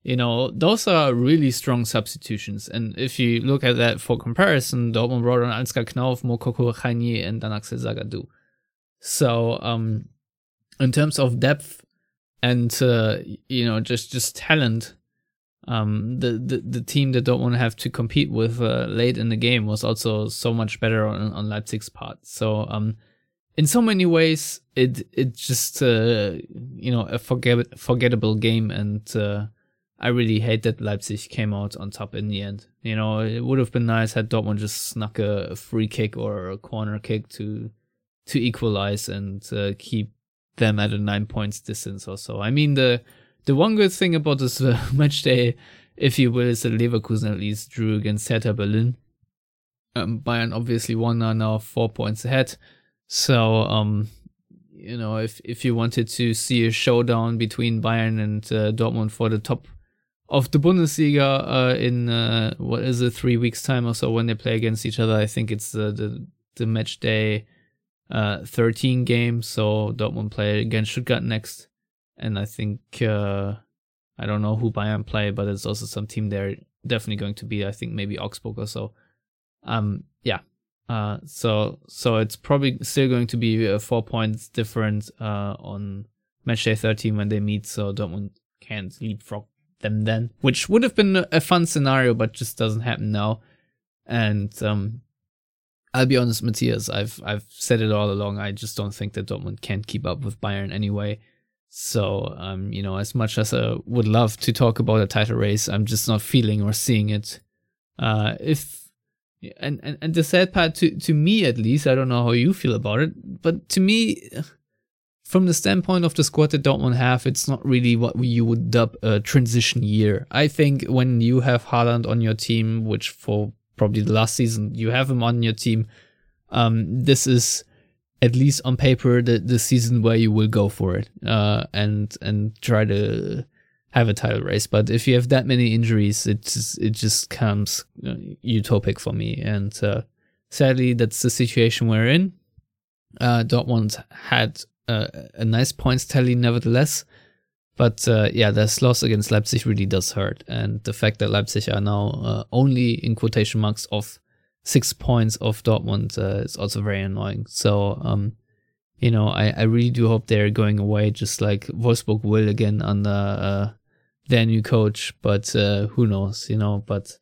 You know, those are really strong substitutions. And if you look at that for comparison, Dortmund brought on Ansgar Knauf, Moukoko Reinier, and then Axel Zagadou. So, um, in terms of depth and, uh, you know, just, just talent, um, the, the, the team that to have to compete with uh, late in the game was also so much better on, on Leipzig's part. So, um, in so many ways, it it just uh, you know a forget forgettable game, and uh, I really hate that Leipzig came out on top in the end. You know, it would have been nice had Dortmund just snuck a free kick or a corner kick to to equalize and uh, keep them at a nine points distance or so. I mean, the the one good thing about this uh, [laughs] match day, if you will, is that Leverkusen at least drew against Hertha Berlin. Um, Bayern obviously won are now four points ahead. So, um, you know, if if you wanted to see a showdown between Bayern and uh, Dortmund for the top of the Bundesliga uh, in uh, what is it, three weeks time or so when they play against each other, I think it's the the, the match day uh, 13 games. So Dortmund play against Stuttgart next, and I think uh, I don't know who Bayern play, but it's also some team they're definitely going to be. I think maybe Augsburg or so. Um, yeah, uh, so so it's probably still going to be a four points difference uh, on match day 13 when they meet. So Dortmund can't leapfrog them then, which would have been a fun scenario, but just doesn't happen now. And um, I'll be honest, Matthias, I've I've said it all along. I just don't think that Dortmund can keep up with Bayern anyway. So um, you know, as much as I would love to talk about a title race, I'm just not feeling or seeing it. Uh, if and, and and the sad part to to me at least i don't know how you feel about it but to me from the standpoint of the squad that Dortmund have, it's not really what you would dub a transition year. I think when you have Haaland on your team, which for probably the last season you have him on your team, um, this is at least on paper the, the season where you will go for it uh, and and try to have a title race. But if you have that many injuries, it just, it just comes uh, utopic for me. And uh, sadly, that's the situation we're in. Uh, Dortmund had uh, a nice points tally, nevertheless. But uh, yeah, this loss against Leipzig really does hurt, and the fact that Leipzig are now uh, only in quotation marks of six points of Dortmund uh, is also very annoying. So um, you know, I, I really do hope they're going away, just like Wolfsburg will again under uh, their new coach. But uh, who knows, you know? But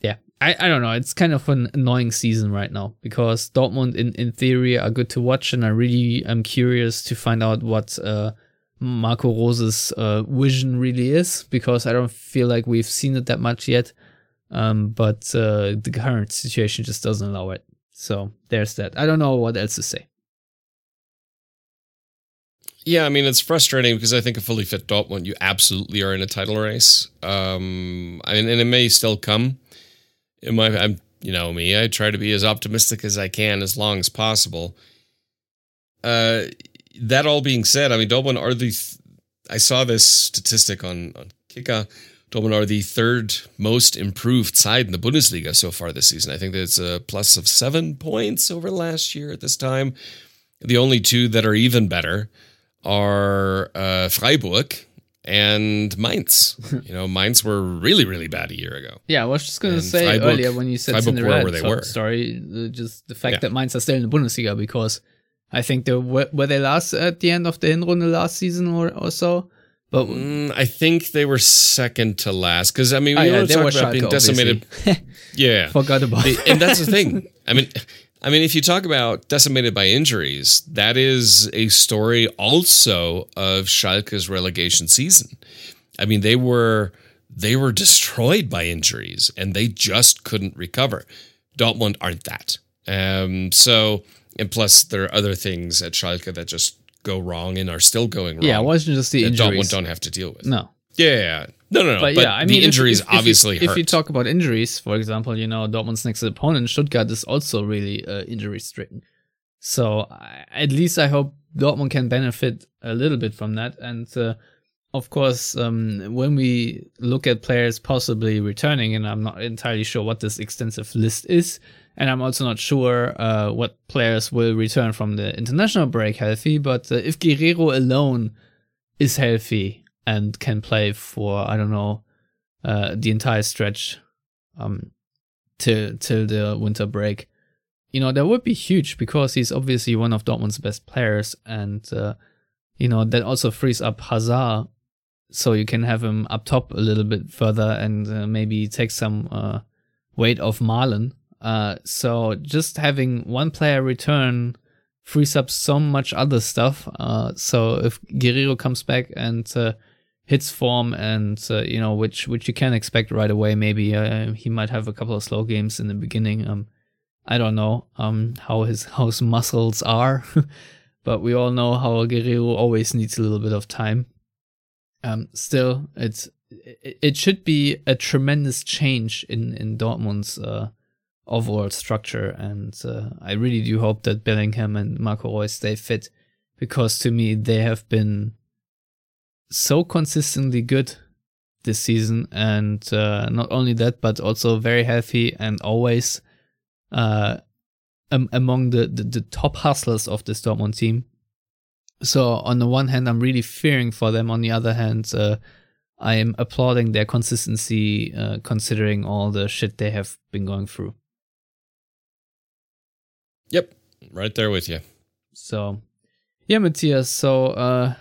yeah, I, I don't know. It's kind of an annoying season right now because Dortmund, in, in theory, are good to watch, and I really am curious to find out what uh, Marco Rose's uh, vision really is because I don't feel like we've seen it that much yet. Um, but uh, the current situation just doesn't allow it. So there's that. I don't know what else to say. Yeah, I mean it's frustrating because I think a fully fit Dortmund, you absolutely are in a title race. Um, I mean, and it may still come. It might. I'm, you know me. I try to be as optimistic as I can, as long as possible. Uh, that all being said, I mean, Dortmund are the. Th- I saw this statistic on on Kicker. Dortmund are the third most improved side in the Bundesliga so far this season. I think that's a plus of seven points over last year at this time. The only two that are even better are uh, Freiburg and Mainz. [laughs] you know, Mainz were really, really bad a year ago. Yeah, I was just going to say Freiburg, earlier when you said Freiburg Cinderella where they were. story, just the fact yeah. that Mainz are still in the Bundesliga because I think they were, were they last at the end of the Hinrunde last season or, or so. But Mm, I think they were second to last because I mean Oh, we yeah, they talking were about being decimated. [laughs] yeah, forgot about and that's the [laughs] thing. I mean, I mean, if you talk about decimated by injuries, that is a story also of Schalke's relegation season. I mean, they were they were destroyed by injuries and they just couldn't recover. Dortmund aren't that. Um, so, and plus there are other things at Schalke that just go wrong and are still going wrong. yeah, it wasn't just the injuries. Dortmund don't have to deal with. no, Yeah, no, no, no. but, But, yeah, I mean, injuries if, if, obviously if, you, hurt. if you talk about injuries, for example, you know Dortmund's next opponent, Stuttgart, is also really uh, injury stricken. So I at least I hope Dortmund can benefit a little bit from that. And uh, of course, um, when we look at players possibly returning, and I'm not entirely sure what this extensive list is, and I'm also not sure uh, what players will return from the international break healthy. But uh, if Guerreiro alone is healthy and can play for I don't know uh, the entire stretch um, till till the winter break, you know that would be huge because he's obviously one of Dortmund's best players, and uh, you know that also frees up Hazard, so you can have him up top a little bit further and uh, maybe take some uh, weight off Malen. Uh, so just having one player return frees up so much other stuff. Uh, so if Guerreiro comes back and uh, hits form, and uh, you know which which you can expect right away, maybe he might have a couple of slow games in the beginning. Um, I don't know um how his [laughs] how his muscles are, [laughs] but we all know how Guerreiro always needs a little bit of time. Um, still, it's it, it should be a tremendous change in in Dortmund's uh overall structure. And uh, I really do hope that Bellingham and Marco Reus stay fit because to me, they have been so consistently good this season. And uh, not only that, but also very healthy and always uh, am- among the, the, the top hustlers of this Dortmund team. So on the one hand, I'm really fearing for them. On the other hand, uh, I am applauding their consistency, uh, considering all the shit they have been going through. yep, right there with you. So, yeah, Matthias. So, uh,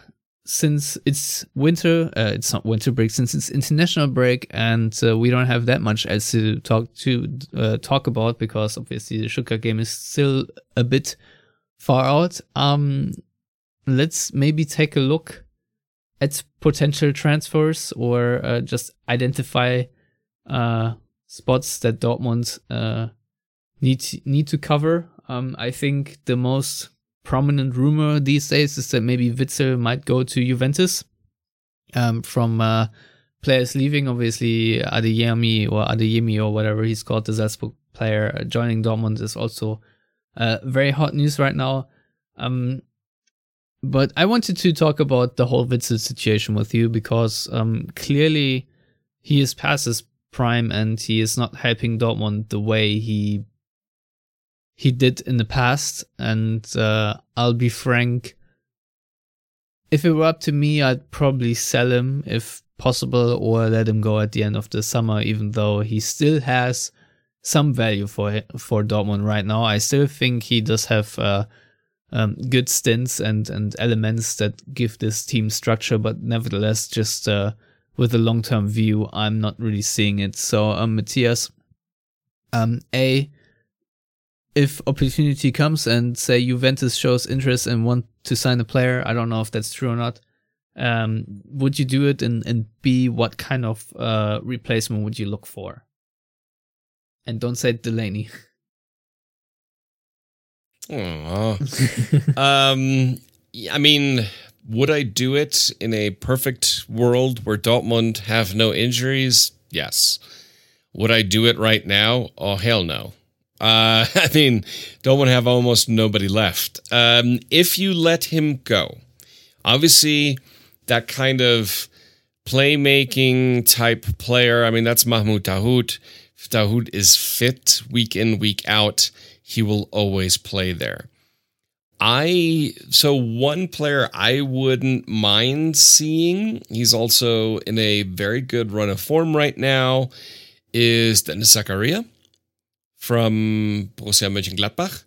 since it's winter, uh, it's not winter break. Since it's international break, and uh, we don't have that much else to talk to uh, talk about because obviously the Stuttgart game is still a bit far out. Um, let's maybe take a look at potential transfers or uh, just identify uh, spots that Dortmund uh, need need to cover. Um, I think the most prominent rumor these days is that maybe Witsel might go to Juventus. Um, from uh, players leaving, obviously Adeyemi or Adeyemi or whatever he's called, the Salzburg player uh, joining Dortmund is also uh, very hot news right now. Um, but I wanted to talk about the whole Witsel situation with you because um, clearly he is past his prime and he is not helping Dortmund the way he he did in the past. And uh, I'll be frank, if it were up to me, I'd probably sell him if possible or let him go at the end of the summer, even though he still has some value for for Dortmund right now. I still think he does have uh, um, good stints and and elements that give this team structure, but nevertheless, just uh, with a long term view, I'm not really seeing it. So, um, Matthias, um, a if opportunity comes and say Juventus shows interest and want to sign a player, I don't know if that's true or not. Um, would you do it? And and B, what kind of uh replacement would you look for? And don't say Delaney. [laughs] Um, I mean, would I do it in a perfect world where Dortmund have no injuries? Yes. Would I do it right now? Oh, hell no. Uh, [laughs] I mean, Dortmund have almost nobody left. Um, if you let him go, obviously, that kind of playmaking type player, I mean, that's Mahmoud Dahoud. Dahoud is fit week in, week out, he will always play there. I so one player I wouldn't mind seeing. He's also in a very good run of form right now. Is Dennis Zakaria from Borussia Mönchengladbach?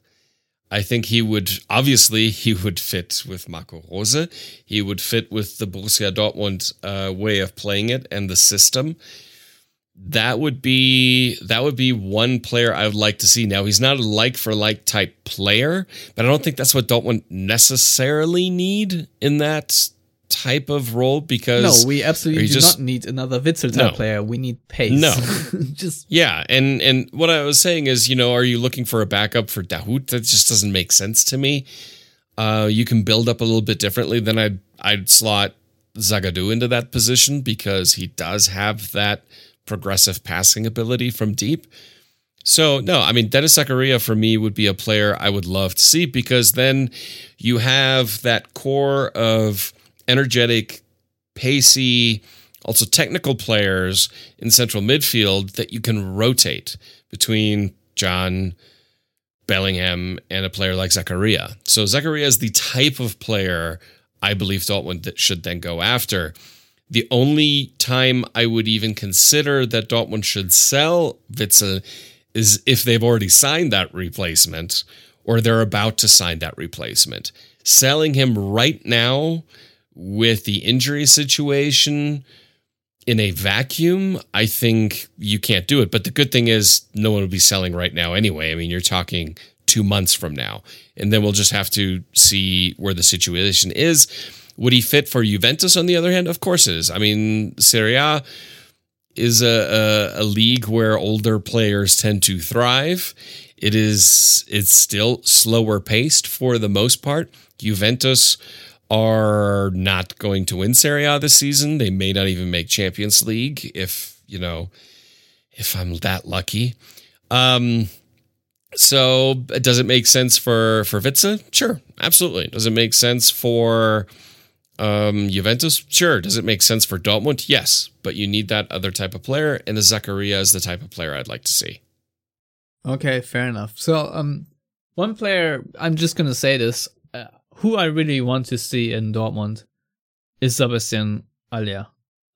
I think he would obviously he would fit with Marco Rose. He would fit with the Borussia Dortmund uh, way of playing it and the system. That would be that would be one player I would like to see. Now he's not a like for like type player, but I don't think that's what Dortmund necessarily need in that type of role because no, we absolutely do just, not need another Witsel type No. player. We need pace. No. [laughs] just Yeah, and and what I was saying is, you know, are you looking for a backup for Dahoud? That just doesn't make sense to me. Uh, you can build up a little bit differently. Then I'd I'd slot Zagadou into that position because he does have that progressive passing ability from deep. So no, I mean Dennis Zakaria for me would be a player I would love to see because then you have that core of energetic, pacey, also technical players in central midfield that you can rotate between John Bellingham and a player like Zakaria. So Zakaria is the type of player I believe Dortmund should then go after. The only time I would even consider that Dortmund should sell Witsel is if they've already signed that replacement or they're about to sign that replacement. Selling him right now with the injury situation in a vacuum, I think you can't do it. But the good thing is, no one will be selling right now anyway. I mean, you're talking two months from now. And then we'll just have to see where the situation is. Would he fit for Juventus on the other hand? Of course it is. I mean, Serie A is a, a, a league where older players tend to thrive. It is it's still slower paced for the most part. Juventus are not going to win Serie A this season. They may not even make Champions League if, you know, if I'm that lucky. Um so does it make sense for for Vitze? Sure, absolutely. Does it make sense for um, Juventus? Sure. Does it make sense for Dortmund? Yes, but you need that other type of player, and the Zakaria is the type of player I'd like to see. Okay, fair enough. So, um, one player, I'm just gonna say this, uh, who I really want to see in Dortmund is Sebastian Haller.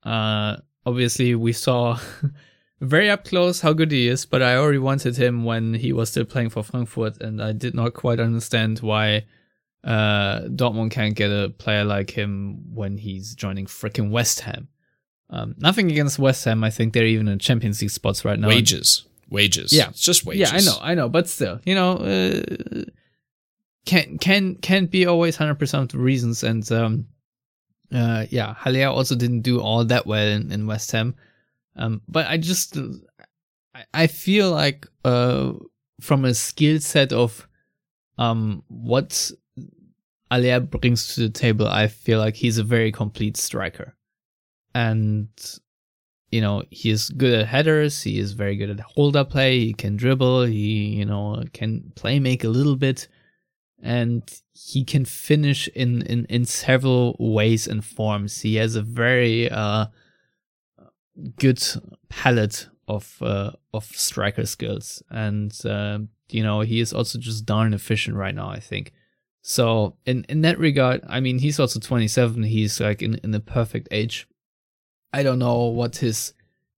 Uh, obviously, we saw [laughs] very up close how good he is, but I already wanted him when he was still playing for Frankfurt, and I did not quite understand why uh, Dortmund can't get a player like him when he's joining freaking West Ham. Um, nothing against West Ham. I think they're even in Champions League spots right now. Wages, wages. Yeah. it's just wages. Yeah, I know, I know, but still, you know, uh, can can can't be always hundred percent of reasons, and um, uh, yeah, Haller also didn't do all that well in, in West Ham, um, but I just I, I feel like uh, from a skill set of um what Haller brings to the table, I feel like he's a very complete striker, and you know, he is good at headers. He is very good at hold up play. He can dribble. He, you know, can play make a little bit. And he can finish in, in, in several ways and forms. He has a very, uh, good palette of, uh, of striker skills. And, uh, you know, he is also just darn efficient right now, I think. So in, in that regard, I mean, he's also 27. He's like in, in the perfect age. I don't know what his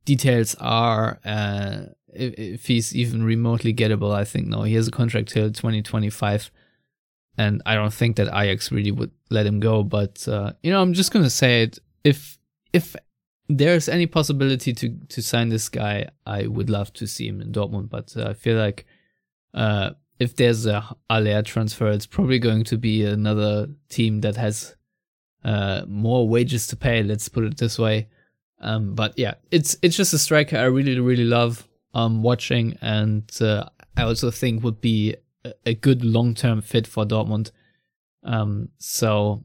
details are. Uh, if, if he's even remotely gettable, I think no. He has a contract till 2025, and I don't think that Ajax really would let him go. But uh, you know, I'm just gonna say it. If if there's any possibility to to sign this guy, I would love to see him in Dortmund. But uh, I feel like uh, if there's a Haller transfer, it's probably going to be another team that has uh, more wages to pay. Let's put it this way. Um, but yeah, it's it's just a striker I really really love um, watching, and uh, I also think would be a, good long term fit for Dortmund. Um, so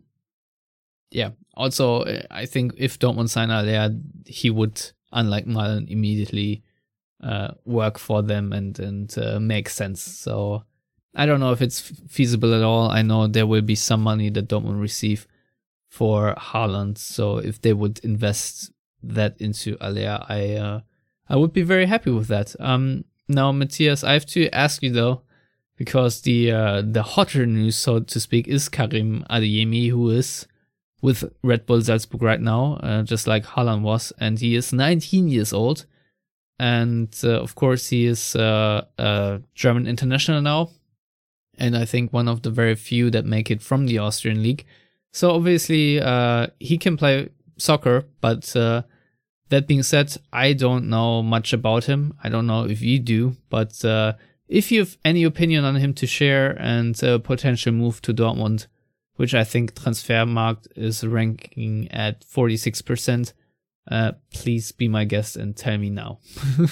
yeah, also uh, I think if Dortmund sign Haller, he would, unlike Malen, immediately uh, work for them and and uh, make sense. So I don't know if it's feasible at all. I know there will be some money that Dortmund receive for Haaland. So if they would invest that into Haller, I uh, I would be very happy with that. Um, now, Matthias, I have to ask you though, because the uh, the hotter news, so to speak, is Karim Adeyemi, who is with Red Bull Salzburg right now, uh, just like Haaland was, and he is 19 years old, and uh, of course he is uh, a German international now, and I think one of the very few that make it from the Austrian league. So obviously, uh, he can play soccer, but uh, that being said, I don't know much about him. I don't know if you do, but uh, if you have any opinion on him to share and a potential move to Dortmund, which I think Transfermarkt is ranking at 46%, uh, please be my guest and tell me now. [laughs]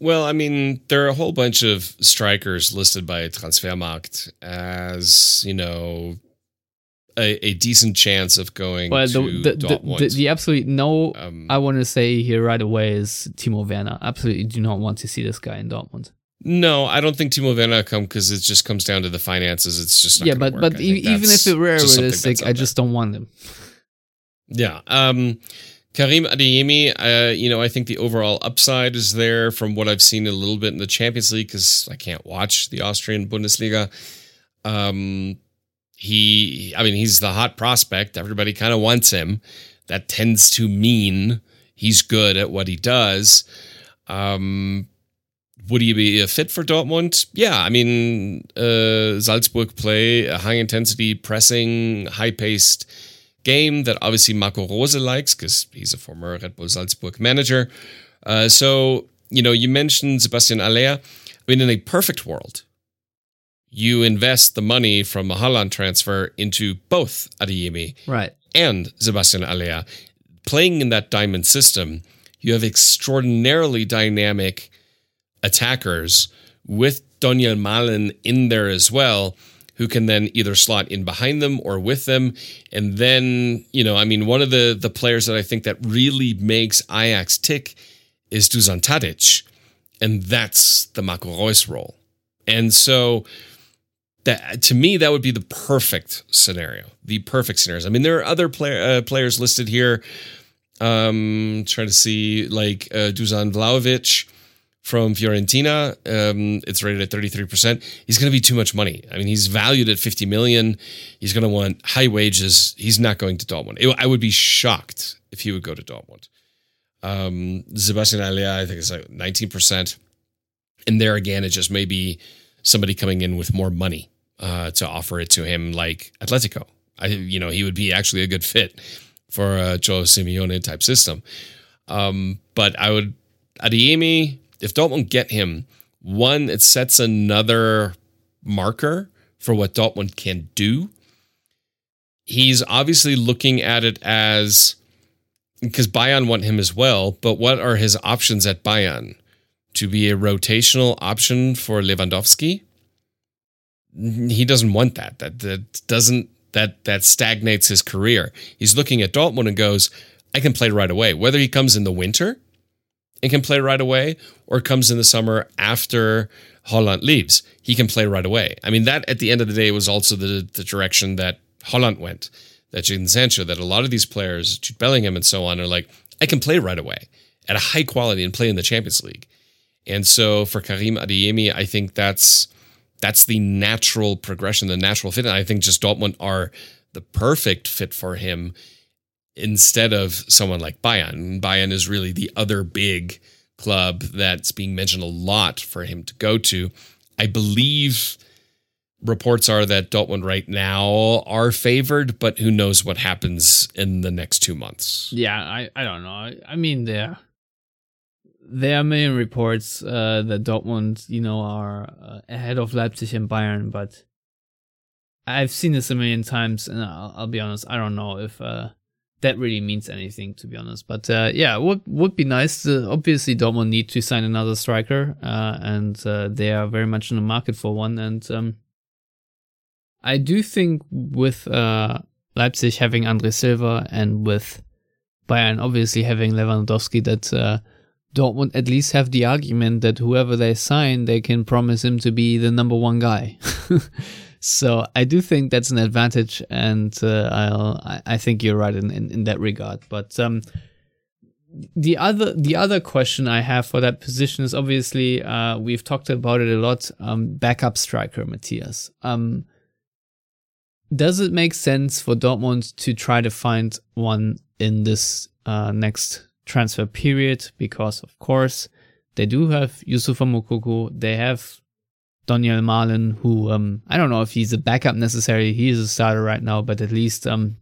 well, I mean, there are a whole bunch of strikers listed by Transfermarkt as, you know, a, a decent chance of going well, the, the, the, the, the, absolute no um, I want to say here right away is Timo Werner. Absolutely do not want to see this guy in Dortmund. No, I don't think Timo Werner come because it just comes down to the finances. It's just yeah, but but even if it were realistic, I just don't want him. Yeah, um, Karim Adeyemi. Uh, you know, I think the overall upside is there from what I've seen a little bit in the Champions League because I can't watch the Austrian Bundesliga. Um, he, I mean, he's the hot prospect. Everybody kind of wants him. That tends to mean he's good at what he does. Um, would he be a fit for Dortmund? Yeah, I mean, uh, Salzburg play high intensity, pressing, high paced game that obviously Marco Rose likes because he's a former Red Bull Salzburg manager. Uh, so, you know, you mentioned Sebastian Haller. I mean, in a perfect world, you invest the money from a Haaland transfer into both Adeyemi right. and Sebastian Haller. Playing in that diamond system, you have extraordinarily dynamic attackers with Donyell Malen in there as well, who can then either slot in behind them or with them. And then, you know, I mean, one of the the players that I think that really makes Ajax tick is Dusan Tadic. And that's the Marco Reus role. And so that to me that would be the perfect scenario. The perfect scenarios. I mean, there are other play, uh, players listed here. Um, trying to see like uh, Dusan Vlahovic from Fiorentina. Um, it's rated at 33%. He's going to be too much money. I mean, he's valued at 50 million. He's going to want high wages. He's not going to Dortmund. It, I would be shocked if he would go to Dortmund. Um, Sebastian Haller, I think it's like 19%. And there again, it just may be somebody coming in with more money uh, to offer it to him, like Atletico. I, you know, he would be actually a good fit for a Joe Simeone type system. Um, but I would Adeyemi, if Dortmund get him, one, it sets another marker for what Dortmund can do. He's obviously looking at it as because Bayern want him as well, but what are his options at Bayern? To be a rotational option for Lewandowski? He doesn't want that. That that doesn't that that stagnates his career. He's looking at Dortmund and goes, I can play right away. Whether he comes in the winter and can play right away or comes in the summer after Haaland leaves, he can play right away. I mean, that at the end of the day was also the, the direction that Haaland went, that Jadon Sancho, that a lot of these players, Jude Bellingham and so on, are like, I can play right away at a high quality and play in the Champions League. And so for Karim Adeyemi, I think that's that's the natural progression, the natural fit. And I think just Dortmund are the perfect fit for him instead of someone like Bayern. Bayern is really the other big club that's being mentioned a lot for him to go to. I believe reports are that Dortmund right now are favored, but who knows what happens in the next two months. Yeah, I, I don't know. I mean, there there are many reports uh, that Dortmund, you know, are uh, ahead of Leipzig and Bayern, but I've seen this a million times, and I'll, I'll be honest, I don't know if uh, that really means anything to be honest. But uh, yeah, would would be nice. To, obviously, Dortmund need to sign another striker, uh, and uh, they are very much in the market for one. And um, I do think with uh, Leipzig having Andre Silva and with Bayern obviously having Lewandowski, that uh, Dortmund at least have the argument that whoever they sign, they can promise him to be the number one guy. [laughs] So I do think that's an advantage, and uh, I'll, I think you're right in, in, in that regard. But um, the other the other question I have for that position is obviously uh, we've talked about it a lot. Um, backup striker Matthias. Um, does it make sense for Dortmund to try to find one in this uh, next transfer period? Because of course they do have Youssoufa Moukoko, they have Donyell Malen, who um, I don't know if he's a backup necessarily. He is a starter right now, but at least um,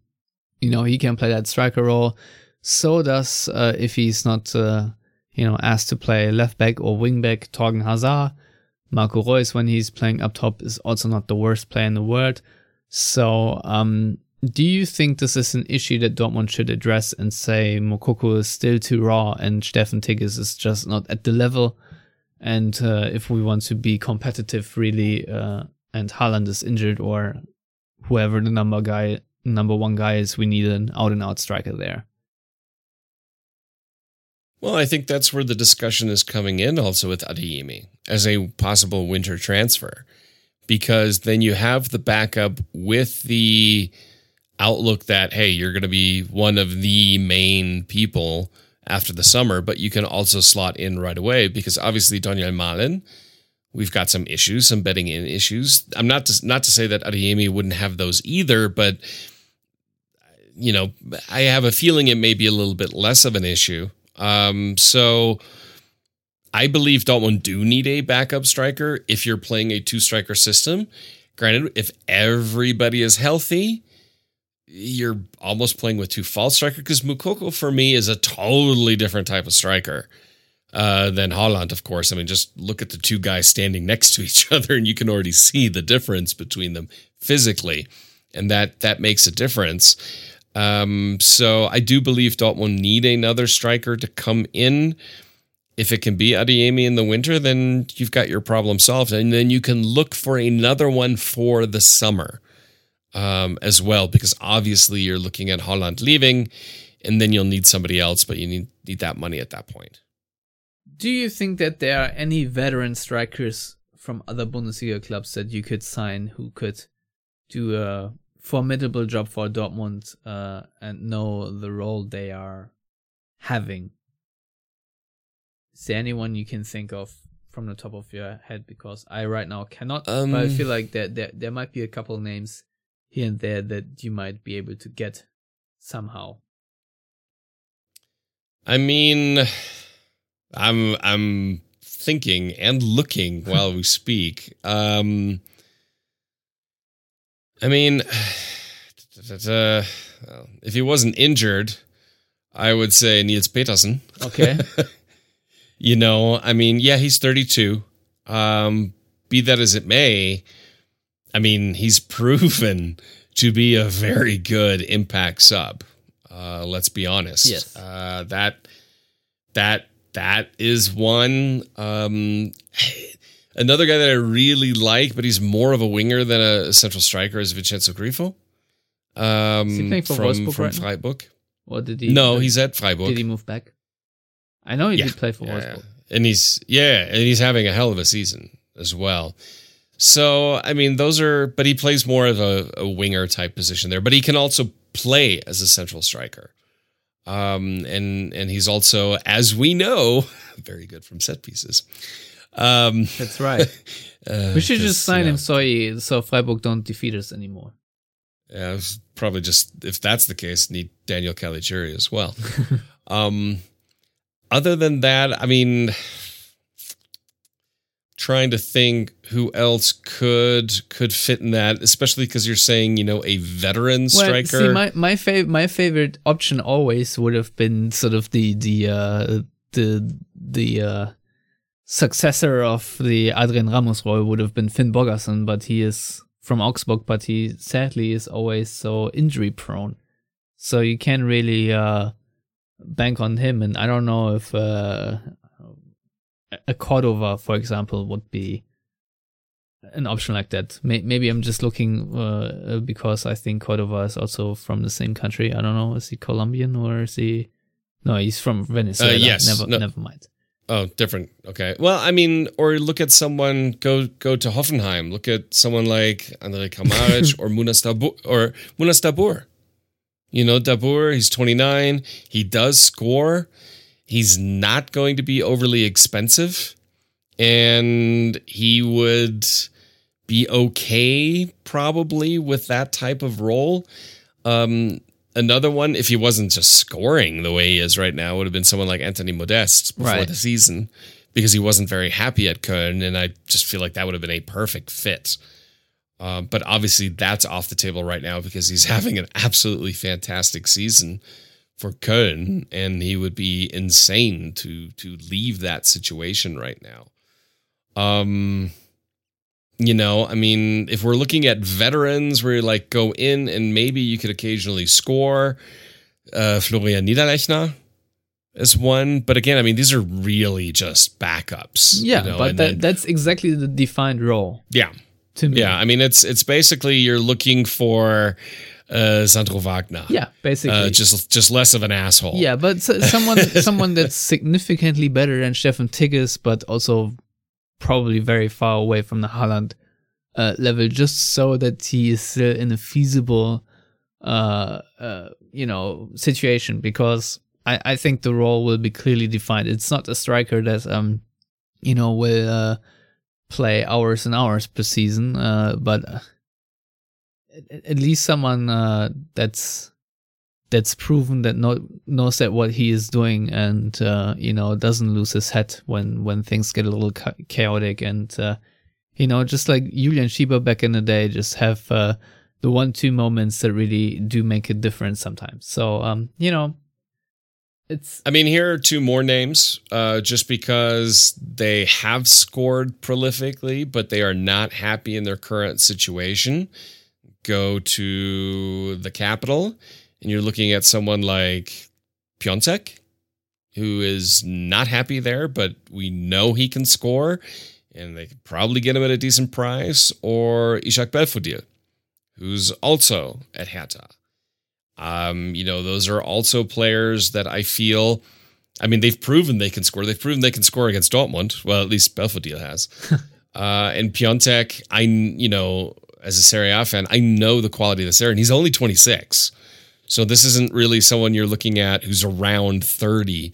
you know he can play that striker role. So does uh, if he's not uh, you know asked to play left back or wing back, Thorgan Hazard. Marco Reus, when he's playing up top, is also not the worst player in the world. So, um, do you think this is an issue that Dortmund should address and say Moukoko is still too raw and Steffen Tigges is just not at the level? And uh, if we want to be competitive, really, uh, and Haaland is injured or whoever the number guy, number one guy is, we need an out and out striker there. Well, I think that's where the discussion is coming in also with Adeyemi as a possible winter transfer, because then you have the backup with the outlook that, hey, you're going to be one of the main people after the summer, but you can also slot in right away because obviously Donyell Malen, we've got some issues, some betting in issues. I'm not to, not to say that Adeyemi wouldn't have those either, but you know, I have a feeling it may be a little bit less of an issue um, so I believe Dortmund do need a backup striker if you're playing a two striker system. Granted, if everybody is healthy, you're almost playing with two false strikers because Moukoko for me is a totally different type of striker uh, than Haaland, of course. I mean, just look at the two guys standing next [laughs] to each other, and you can already see the difference between them physically, and that that makes a difference. Um, so I do believe Dortmund need another striker to come in. If it can be Adeyemi in the winter, then you've got your problem solved, and then you can look for another one for the summer um, as well, because obviously you're looking at Haaland leaving, and then you'll need somebody else, but you need need that money at that point. Do you think that there are any veteran strikers from other Bundesliga clubs that you could sign who could do a formidable job for Dortmund uh, and know the role they are having. Is there anyone you can think of from the top of your head? Because I right now cannot, um, but I feel like there, there there might be a couple names here and there that you might be able to get somehow. I mean, I'm I'm thinking and looking [laughs] while we speak. Um, I mean, [sighs] uh, if he wasn't injured, I would say Nils Petersen. Okay. [laughs] you know, I mean, yeah, he's 32. Um, be that as it may, I mean, he's [laughs] proven to be a very good impact sub. Uh, let's be honest. Yes. Uh, that that that is one. Um, Another guy that I really like, but he's more of a winger than a central striker, is Vincenzo Grifo. Um, is he playing for from, Wolfsburg from right Freiburg. Or did he? No, he's at Freiburg. Did he move back? I know he Yeah. did play for Yeah, Wolfsburg. and he's yeah, and he's having a hell of a season as well. So I mean, those are, but he plays more of a, a winger type position there. But he can also play as a central striker. Um, and and he's also, as we know, [laughs] very good from set pieces. Um, That's right. [laughs] uh, we should just sign you him so he, so Freiburg don't defeat us anymore. Yeah, probably just if that's the case, need Daniel Caligiuri as well. [laughs] um, other than that, I mean, trying to think who else could could fit in that, especially because you're saying you know a veteran striker. see, my my fav- my favorite option always would have been sort of the the uh, the the uh, successor of the Adrian Ramos role would have been Finnbogason, but he is from Augsburg, but he sadly is always so injury prone, so you can't really uh, bank on him. And I don't know if uh, a Cordova, for example, would be an option like that. Maybe I'm just looking uh, because I think Cordova is also from the same country. I don't know. Is he Colombian or is he? No, he's from Venezuela. Uh, yes. Never, No. never mind. Oh, different. Okay. Well, I mean, or look at someone go go to Hoffenheim. Look at someone like Andrej Kramarić [laughs] or Munas Dabbur or Munas Dabbur. You know, Dabbur, he's 29. He does score. He's not going to be overly expensive. And he would be okay probably with that type of role. Um, another one, if he wasn't just scoring the way he is right now, would have been someone like Anthony Modeste before Right. the season, because he wasn't very happy at Köln, and I just feel like that would have been a perfect fit. Uh, but obviously, that's off the table right now because he's [laughs] having an absolutely fantastic season for Köln, and he would be insane to to leave that situation right now. Um, you know, I mean, if we're looking at veterans where you like go in and maybe you could occasionally score, uh, Florian Niederlechner is one. But again, I mean, these are really just backups. Yeah, you know, but that, then- that's exactly the defined role yeah, to me. yeah. I mean, it's it's basically you're looking for uh, Sandro Wagner. Yeah, basically. Uh, just just less of an asshole. yeah, but someone [laughs] someone that's significantly better than Steffen Tigges, but also probably very far away from the Haaland uh, level, just so that he is still in a feasible, uh, uh, you know, situation. Because I, I think the role will be clearly defined. It's not a striker that um, you know, will uh, play hours and hours per season, uh, but uh, at, least someone that's that's proven that know, knows that what he is doing and uh, you know doesn't lose his head when when things get a little cha- chaotic. And uh, you know just like Julian Schieber back in the day just have uh, the one two moments that really do make a difference sometimes. So um you know it's I mean, here are two more names, uh, just because they have scored prolifically, but they are not happy in their current situation. Go to the capital, and you're looking at someone like Piątek, who is not happy there, but we know he can score, and they could probably get him at a decent price, or Ishak Belfodil, who's also at Hertha. Um, you know, those are also players that I feel. I mean, they've proven they can score. They've proven they can score against Dortmund. Well, at least Belfodil has. [laughs] uh, and Piątek, I you know, as a Serie A fan, I know the quality of this area, and he's only 26. So this isn't really someone you're looking at who's around 30,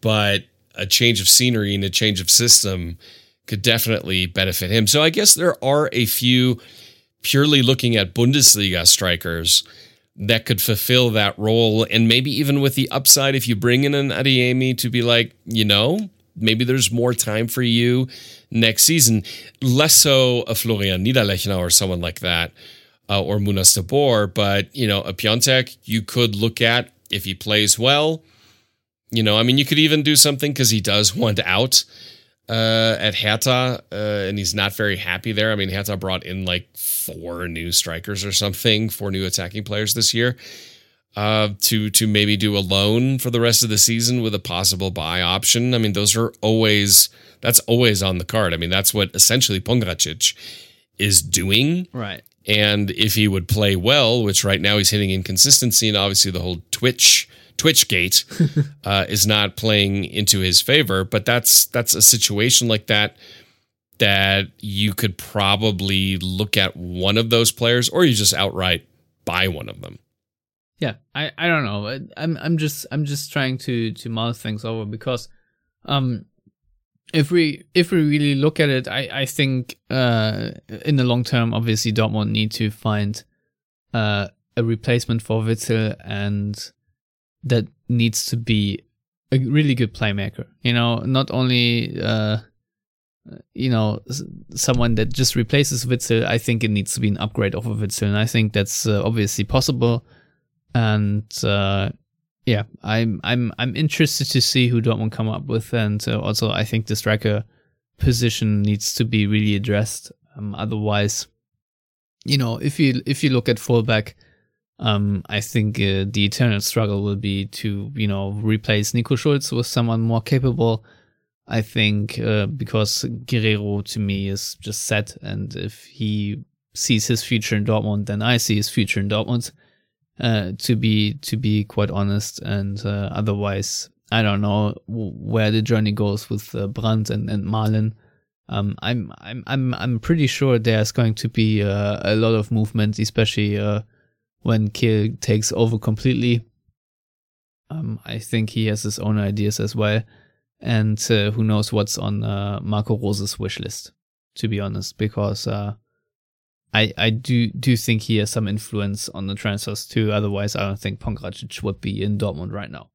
but a change of scenery and a change of system could definitely benefit him. So I guess there are a few purely looking at Bundesliga strikers that could fulfill that role. And maybe even with the upside, if you bring in an Adeyemi to be like, you know, maybe there's more time for you next season. Less so a Florian Niederlechner or someone like that, uh, or Munas Dabbur. But, you know, a Piątek you could look at if he plays well. You know, I mean, you could even do something because he does [laughs] want out uh, at Hertha, uh, and he's not very happy there. I mean, Hertha brought in like four new strikers or something, four new attacking players this year, uh, to to maybe do a loan for the rest of the season with a possible buy option. I mean, those are always that's always on the card. I mean, that's what essentially Pongracic is doing. right And if he would play well, which right now he's hitting inconsistency, and obviously the whole Twitch Twitch gate [laughs] uh, is not playing into his favor, but that's that's a situation like that that you could probably look at one of those players, or you just outright buy one of them. yeah i i don't know i'm i'm just i'm just trying to to mull things over because um if we if we really look at it i i think uh in the long term obviously dortmund need to find uh a replacement for witsel and that needs to be a really good playmaker you know not only uh you know someone that just replaces Witsel, I think it needs to be an upgrade of Witsel, and I think that's uh, obviously possible. And uh, yeah, I'm I'm I'm interested to see who Dortmund come up with, and uh, also I think the striker position needs to be really addressed. Um, otherwise, you know, if you if you look at fullback, um, I think uh, the eternal struggle will be to you know replace Nico Schulz with someone more capable. I think uh, because Guerreiro to me is just set, and if he sees his future in Dortmund, then I see his future in Dortmund. Uh, to be to be quite honest, and uh, otherwise, I don't know where the journey goes with uh, Brandt and and Malen. Um, I'm I'm I'm I'm pretty sure there's going to be uh, a lot of movement, especially uh, when Kehl takes over completely. Um, I think he has his own ideas as well and uh, who knows what's on uh, Marco Rose's wish list, to be honest, because uh, I I do do think he has some influence on the transfers too. Otherwise, I don't think Pongracic would be in Dortmund right now.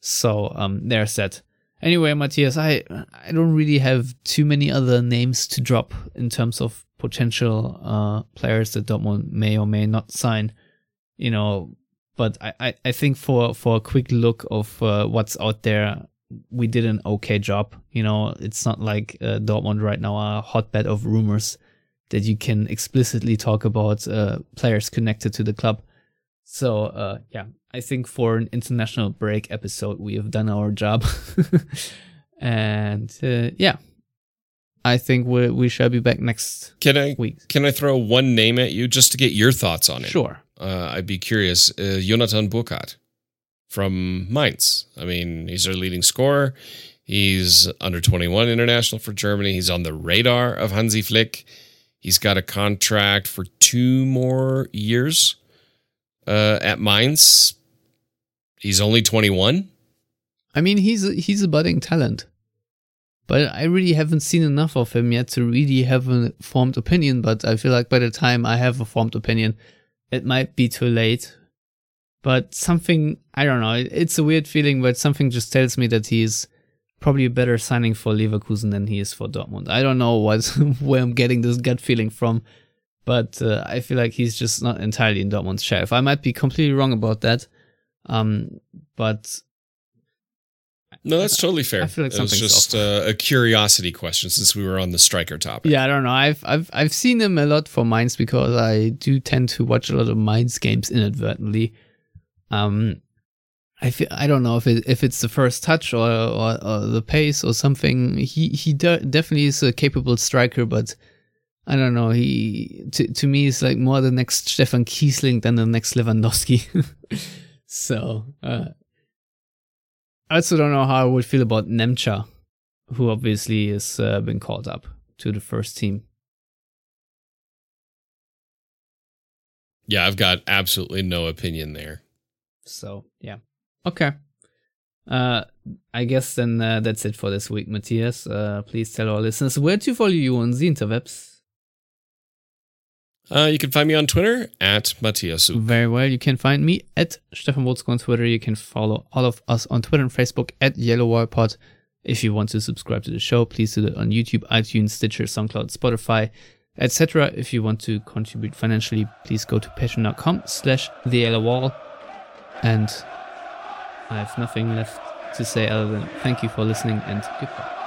So um, there's that. Anyway, Matthias, I I don't really have too many other names to drop in terms of potential uh, players that Dortmund may or may not sign. You know, but I, I, I think for for a quick look of uh, what's out there, we did an okay job. You know, it's not like uh, Dortmund right now are a hotbed of rumors that you can explicitly talk about uh, players connected to the club. So uh, yeah, I think for an international break episode, we have done our job. [laughs] and uh, yeah, I think we we shall be back next Can I week. can I throw one name at you just to get your thoughts on it? Sure. Uh, I'd be curious. Uh, Jonathan Burkhardt from Mainz. I mean, he's our leading scorer. He's under 21 international for Germany. He's on the radar of Hansi Flick. He's got a contract for two more years uh, at Mainz. He's only 21. I mean, he's a, he's a budding talent, but I really haven't seen enough of him yet to really have a formed opinion. But I feel like by the time I have a formed opinion, it might be too late. But something I don't know. It's a weird feeling, but something just tells me that he's probably a better signing for Leverkusen than he is for Dortmund. I don't know what [laughs] where I'm getting this gut feeling from, but uh, I feel like he's just not entirely in Dortmund's shape. I might be completely wrong about that. Um, but No, that's totally fair. I feel like it was just uh, a curiosity question since we were on the striker topic. Yeah, I don't know. I've I've I've seen him a lot for Mainz because I do tend to watch a lot of Mainz games inadvertently. Um, I feel, I don't know if it if it's the first touch or or, or the pace or something. He he de- definitely is a capable striker, but I don't know. He to to me is like more the next Stefan Kießling than the next Lewandowski. [laughs] so uh, I also don't know how I would feel about Nemcha, who obviously has uh, been called up to the first team. Yeah, I've got absolutely no opinion there. So yeah, okay. Uh, I guess then uh, that's it for this week, Matthias. Uh, please tell our listeners where to follow you on the interwebs. Uh, you can find me on Twitter at Matthias. Very well. You can find me at Stefan Buczko on Twitter. You can follow all of us on Twitter and Facebook at Yellow Wall Pod. If you want to subscribe to the show, please do that on YouTube, iTunes, Stitcher, SoundCloud, Spotify, etc. If you want to contribute financially, please go to patreon.com slash the yellow wall. And I have nothing left to say other than thank you for listening and goodbye.